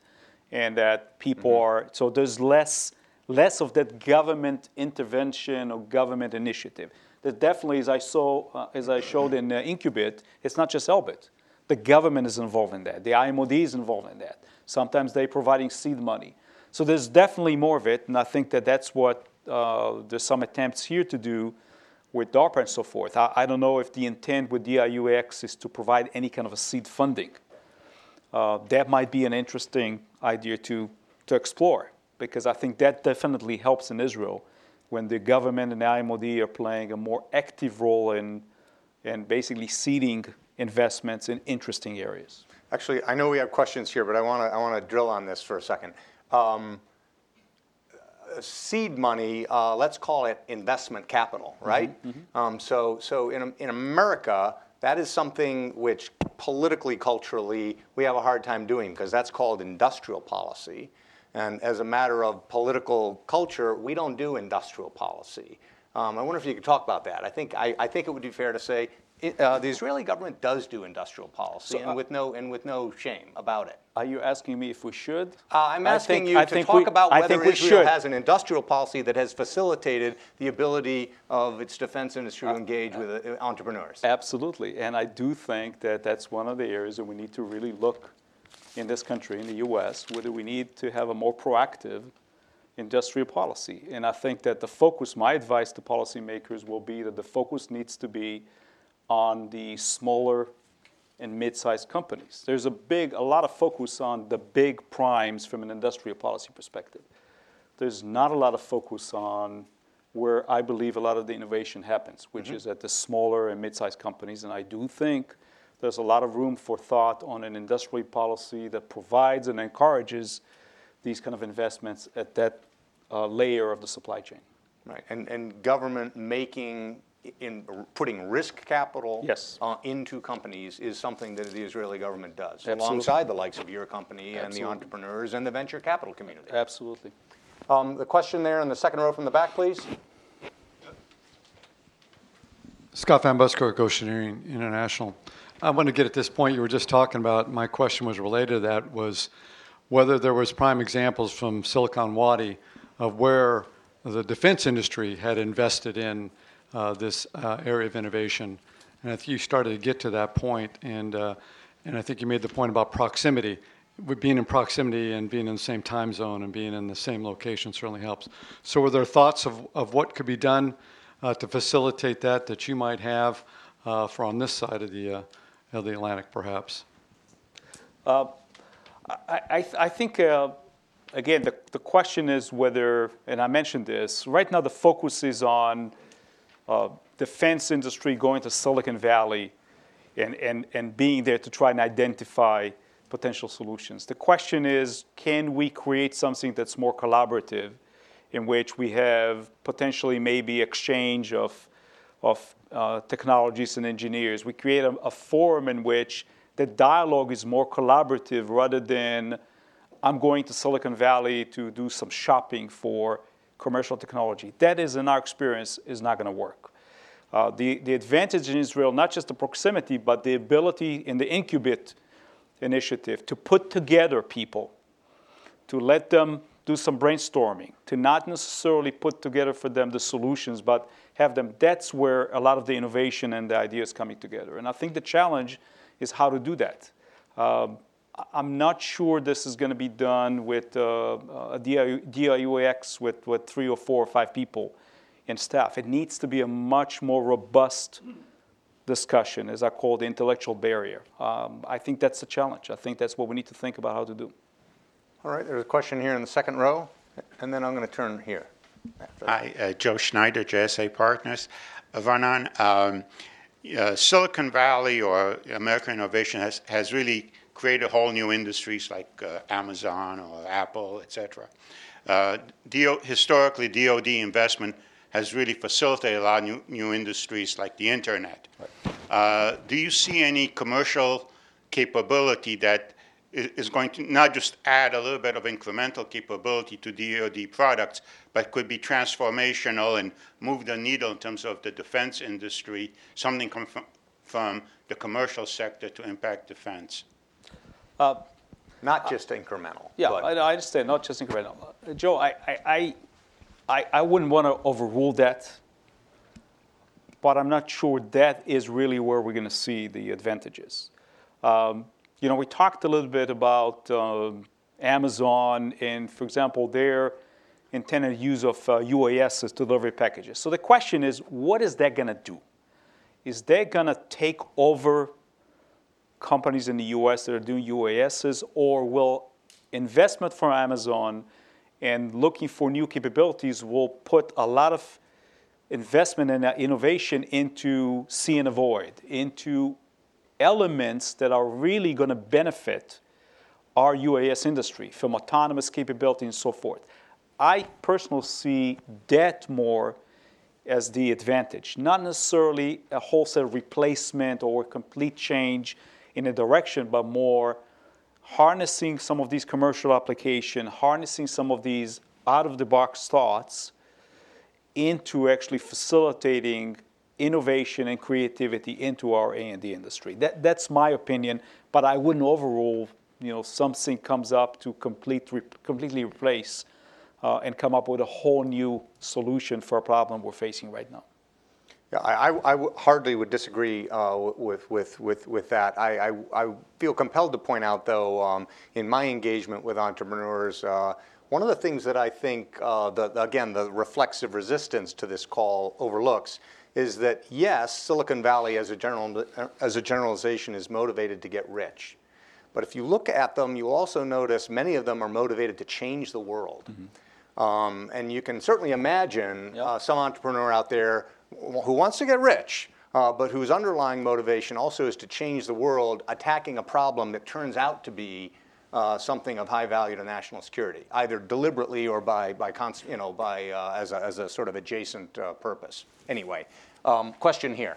and that people are so there's less less of that government intervention or government initiative. That definitely, as I saw, uh, as I showed in uh, Incubit, it's not just Elbit. The government is involved in that. The IMOD is involved in that. Sometimes they're providing seed money. So there's definitely more of it, and I think that that's what uh, there's some attempts here to do with DARPA and so forth. I, I don't know if the intent with DIUX is to provide any kind of a seed funding. Uh, that might be an interesting idea to, to explore because I think that definitely helps in Israel when the government and the IMOD are playing a more active role in, in basically seeding investments in interesting areas. Actually, I know we have questions here, but I want to I want to drill on this for a second. Um, seed money, uh, let's call it investment capital, right? Um, so, so in, in America, that is something which politically, culturally, we have a hard time doing because that's called industrial policy. And as a matter of political culture, we don't do industrial policy. Um, I wonder if you could talk about that. I think, I, I think it would be fair to say it, uh, the Israeli government does do industrial policy, and, with no, and with no shame about it. Are you asking me if we should? Uh, I'm asking think- you I to talk we- about whether Israel should. has an industrial policy that has facilitated the ability of its defense industry to engage with uh, entrepreneurs. Absolutely. And I do think that that's one of the areas that we need to really look in this country, in the US, whether we need to have a more proactive industrial policy. And I think that the focus, my advice to policymakers will be that the focus needs to be on the smaller and mid-sized companies. There's a big, a lot of focus on the big primes from an industrial policy perspective. There's not a lot of focus on where I believe a lot of the innovation happens, which is at the smaller and mid-sized companies. And I do think there's a lot of room for thought on an industrial policy that provides and encourages these kind of investments at that uh, layer of the supply chain. Right, and, and government making, in, putting risk capital Yes. uh, into companies is something that the Israeli government does, Absolutely. alongside the likes of your company and the entrepreneurs and the venture capital community. Absolutely. Um, The question there in the second row from the back, please. Scott Van Busker at Oceaneering International. I want to get at this point you were just talking about. My question was related to that was whether there was prime examples from Silicon Wadi of where the defense industry had invested in this uh, area of innovation. And I think you started to get to that point, and uh, and I think you made the point about proximity. Being in proximity and being in the same time zone and being in the same location certainly helps. So, were there thoughts of, of what could be done uh, to facilitate that that you might have uh, for on this side of the uh, of the Atlantic, perhaps? I, I, I think, uh, again, the, the question is whether, and I mentioned this, right now the focus is on uh, defense industry going to Silicon Valley and, and, and being there to try and identify potential solutions. The question is, can we create something that's more collaborative in which we have potentially maybe exchange of, of uh, technologies and engineers? We create a, a forum in which the dialogue is more collaborative rather than I'm going to Silicon Valley to do some shopping for commercial technology. That is, in our experience, is not going to work. Uh, the, the advantage in Israel, not just the proximity, but the ability in the Incubit initiative to put together people, to let them do some brainstorming, to not necessarily put together for them the solutions, but have them. That's where a lot of the innovation and the ideas coming together. And I think the challenge is how to do that. Um, I'm not sure this is going to be done with uh, a DI DIUX with, with three or four or five people in staff. It needs to be a much more robust discussion, as I call the intellectual barrier. Um, I think that's the challenge. I think that's what we need to think about how to do. All right, there's a question here in the second row, and then I'm going to turn here. Hi, uh, Joe Schneider, JSA Partners. Uh, Vernon, um, uh, Silicon Valley or American innovation has, has really created whole new industries like uh, Amazon or Apple, et cetera. Uh, DO, historically, DoD investment has really facilitated a lot of new, new industries like the internet. Uh, do you see any commercial capability that is going to not just add a little bit of incremental capability to DoD products, but could be transformational and move the needle in terms of the defense industry, something from, from the commercial sector to impact defense? Not just incremental. Yeah, I, I understand, not just incremental. Uh, Joe, I, I, I, I, I wouldn't want to overrule that, but I'm not sure that is really where we're going to see the advantages. Um, you know, we talked a little bit about um, Amazon and, for example, their intended use of uh, UAS as delivery packages. So the question is, what is that going to do? Is that going to take over companies in the US that are doing UASs, or will investment from Amazon and looking for new capabilities will put a lot of investment and innovation into see and avoid, into elements that are really going to benefit our UAS industry from autonomous capability and so forth. I personally see that more as the advantage, not necessarily a wholesale replacement or a complete change in a direction, but more harnessing some of these commercial application, harnessing some of these out of the box thoughts into actually facilitating innovation and creativity into our A&D industry. That, that's my opinion, but I wouldn't overrule, you know, something comes up to complete, re- completely replace uh, and come up with a whole new solution for a problem we're facing right now. Yeah, I, I- I w- hardly would disagree uh, with, with, with, with that. I, I, I feel compelled to point out, though, um, in my engagement with entrepreneurs, uh, one of the things that I think, uh, the, again, the reflexive resistance to this call overlooks is that yes, Silicon Valley as a, general, as a generalization is motivated to get rich. But if you look at them, you'll also notice many of them are motivated to change the world. Um, and you can certainly imagine some entrepreneur out there who wants to get rich, uh, but whose underlying motivation also is to change the world, attacking a problem that turns out to be uh, something of high value to national security, either deliberately or by, by cons- you know, by, uh, as, a, as a sort of adjacent uh, purpose. Anyway, um, question here.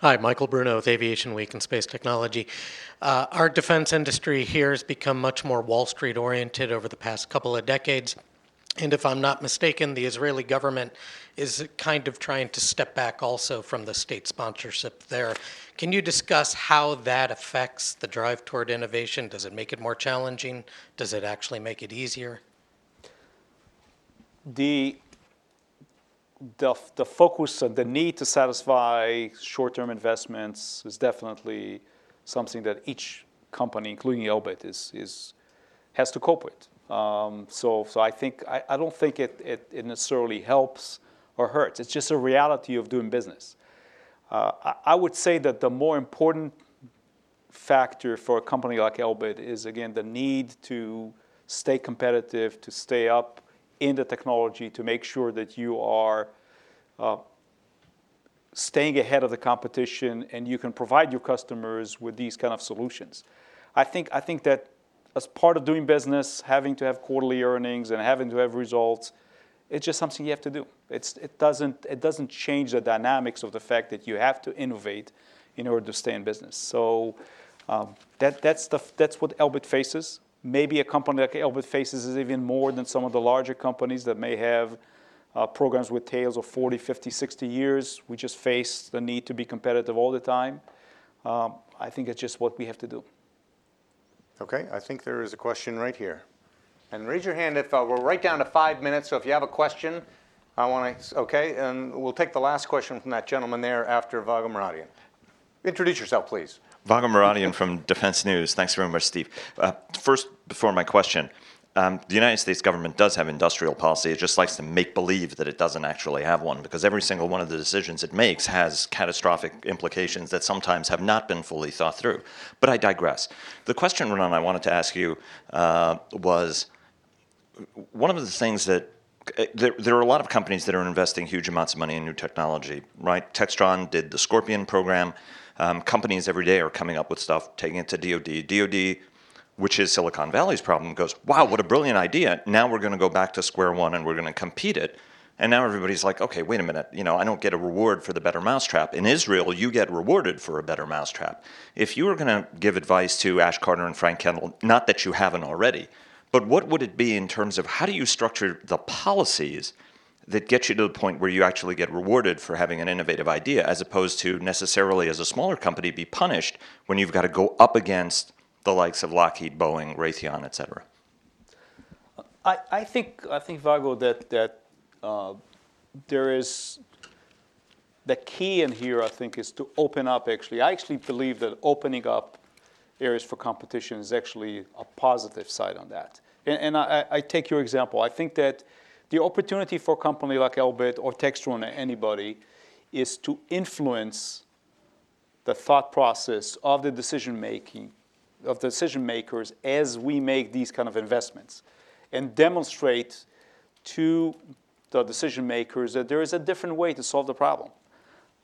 Hi, Michael Bruno with Aviation Week and Space Technology. Uh, our defense industry here has become much more Wall Street oriented over the past couple of decades. And if I'm not mistaken, the Israeli government is kind of trying to step back also from the state sponsorship there. Can you discuss how that affects the drive toward innovation? Does it make it more challenging? Does it actually make it easier? The, the, the focus and the need to satisfy short-term investments is definitely something that each company, including Elbit, is, is, has to cope with. Um, so, so I think I, I don't think it, it, it necessarily helps or hurts. It's just a reality of doing business. Uh, I, I would say that the more important factor for a company like Elbit is again the need to stay competitive, to stay up in the technology, to make sure that you are uh, staying ahead of the competition and you can provide your customers with these kind of solutions. I think I think that as part of doing business, having to have quarterly earnings and having to have results, it's just something you have to do. It's, it, doesn't, it doesn't change the dynamics of the fact that you have to innovate in order to stay in business. So um, that, that's, the, that's what Elbit faces. Maybe a company like Elbit faces is even more than some of the larger companies that may have uh, programs with tails of 40, 50, 60 years. We just face the need to be competitive all the time. Um, I think it's just what we have to do. Okay, I think there is a question right here. And raise your hand if uh, we're right down to five minutes. So if you have a question, I want to, okay, and we'll take the last question from that gentleman there after Vago Muradian. Introduce yourself, please. Vago Muradian from Defense News. Thanks very much, Steve. Uh, first, before my question, um, the United States government does have industrial policy. It just likes to make believe that it doesn't actually have one because every single one of the decisions it makes has catastrophic implications that sometimes have not been fully thought through. But I digress. The question, Raanan, I wanted to ask you uh, was one of the things that there, there, are a lot of companies that are investing huge amounts of money in new technology, right? Textron did the Scorpion program. Um, companies every day are coming up with stuff, taking it to DoD. DoD which is Silicon Valley's problem, goes, wow, what a brilliant idea. Now we're going to go back to square one and we're going to compete it. And now everybody's like, okay, wait a minute, you know, I don't get a reward for the better mousetrap. In Israel, you get rewarded for a better mousetrap. If you were going to give advice to Ash Carter and Frank Kendall, not that you haven't already, but what would it be in terms of how do you structure the policies that get you to the point where you actually get rewarded for having an innovative idea, as opposed to necessarily as a smaller company be punished when you've got to go up against the likes of Lockheed, Boeing, Raytheon, et cetera? I, I think I think Vago that that uh, there is the key in here. I think is to open up. Actually, I actually believe that opening up areas for competition is actually a positive side on that. And, and I, I, take your example. I think that the opportunity for a company like Elbit or Textron or anybody is to influence the thought process of the decision making of decision makers as we make these kind of investments and demonstrate to the decision makers that there is a different way to solve the problem.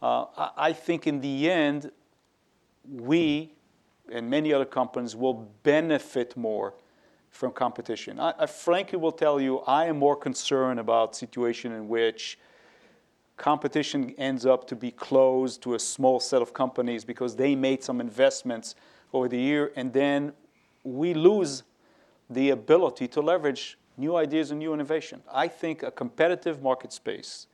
Uh, I think in the end, we and many other companies will benefit more from competition. I, I frankly will tell you, I am more concerned about situation in which competition ends up to be closed to a small set of companies because they made some investments over the year, and then we lose the ability to leverage new ideas and new innovation. I think a competitive market space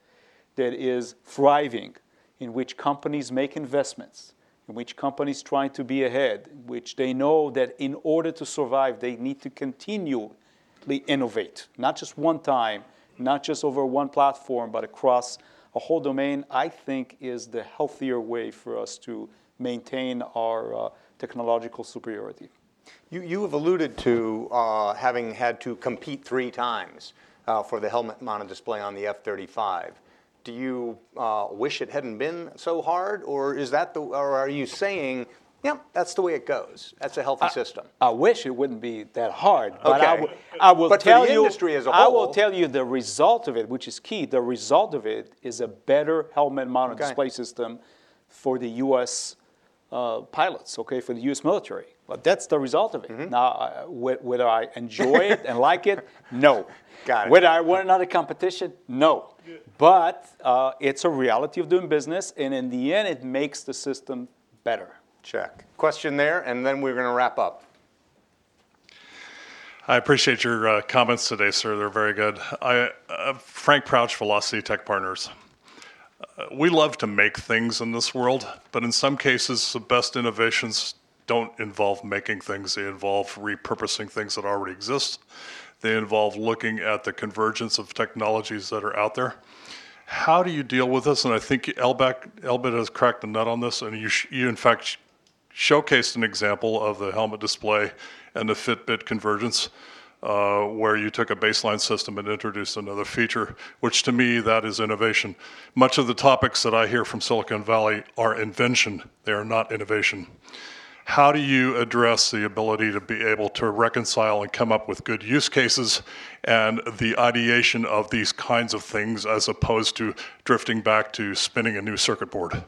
that is thriving, in which companies make investments, in which companies try to be ahead, in which they know that in order to survive, they need to continually innovate, not just one time, not just over one platform, but across a whole domain, I think is the healthier way for us to maintain our uh, technological superiority. You, you have alluded to uh, having had to compete three times uh, for the helmet-mounted display on the F-35. Do you uh, wish it hadn't been so hard, or is that the, or are you saying, yeah, that's the way it goes. That's a healthy system. I wish it wouldn't be that hard, but I Okay. will- will But tell the you. industry as a I will tell you the result of it, which is key. The result of it is a better helmet-mounted Okay. display system for the U.S. Uh, pilots. Okay, for the U.S. military. But that's the result of it. Mm-hmm. Now, uh, wh- whether I enjoy it and like it, no. Got it. Whether I want another competition, no. But uh, it's a reality of doing business, and in the end, it makes the system better. Check. Question there, and then we're going to wrap up. I appreciate your uh, comments today, sir. They're very good. I, uh, Frank Crouch, Velocity Tech Partners. Uh, we love to make things in this world, but in some cases, the best innovations don't involve making things. They involve repurposing things that already exist. They involve looking at the convergence of technologies that are out there. How do you deal with this? And I think Elbeck, Elbit has cracked the nut on this, and you, you in fact sh- showcased an example of the helmet display and the Fitbit convergence, uh, where you took a baseline system and introduced another feature, which to me, that is innovation. Much of the topics that I hear from Silicon Valley are invention, they are not innovation. How do you address the ability to be able to reconcile and come up with good use cases and the ideation of these kinds of things as opposed to drifting back to spinning a new circuit board?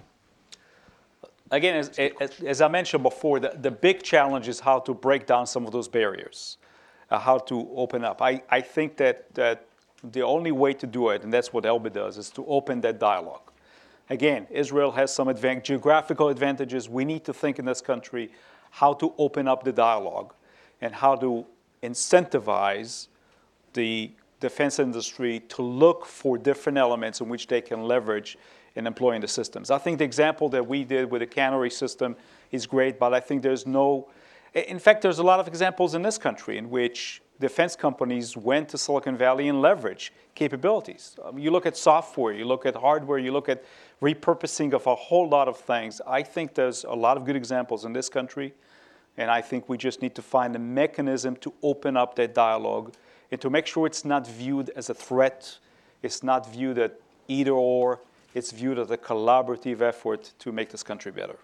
Again, as, as, I mentioned before, the, the big challenge is how to break down some of those barriers, uh, how to open up. I, I think that, that the only way to do it, and that's what Elbit does, is to open that dialogue. Again, Israel has some advan- geographical advantages. We need to think in this country how to open up the dialogue and how to incentivize the defense industry to look for different elements in which they can leverage in employing the systems. I think the example that we did with the Canary system is great, but I think there's no, in fact, there's a lot of examples in this country in which defense companies went to Silicon Valley and leveraged capabilities. Um, you look at software, you look at hardware, you look at repurposing of a whole lot of things. I think there's a lot of good examples in this country, and I think we just need to find a mechanism to open up that dialogue and to make sure it's not viewed as a threat, it's not viewed as either or, it's viewed as a collaborative effort to make this country better.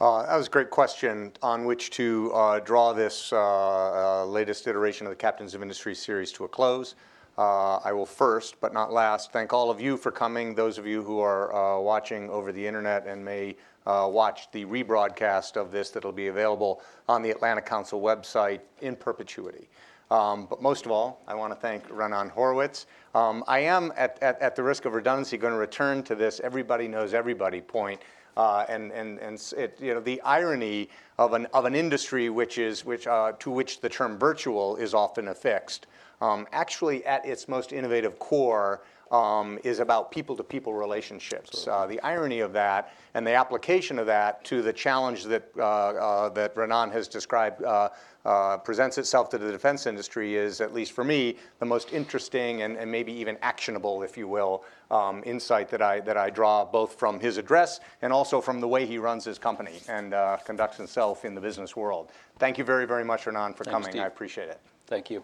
Uh, that was a great question on which to uh, draw this uh, latest iteration of the Captains of Industry series to a close. I will first, but not last, thank all of you for coming, those of you who are watching over the internet and may watch the rebroadcast of this that'll be available on the Atlantic Council website in perpetuity. Um, but most of all, I want to thank Raanan Horowitz. Um, I am, at the risk of redundancy, going to return to this everybody knows everybody point. Uh, and and, and it, you know, the irony of an, of an industry which is, which, uh, to which the term virtual is often affixed, um, actually at its most innovative core um, is about people-to-people relationships. Uh, the irony of that and the application of that to the challenge that, uh, uh, that Raanan has described uh, uh, presents itself to the defense industry is, at least for me, the most interesting and, and maybe even actionable, if you will, um, insight that I, that I draw both from his address and also from the way he runs his company and uh, conducts himself in the business world. Thank you very, very much, Raanan, for Thanks, coming. Steve. I appreciate it. Thank you.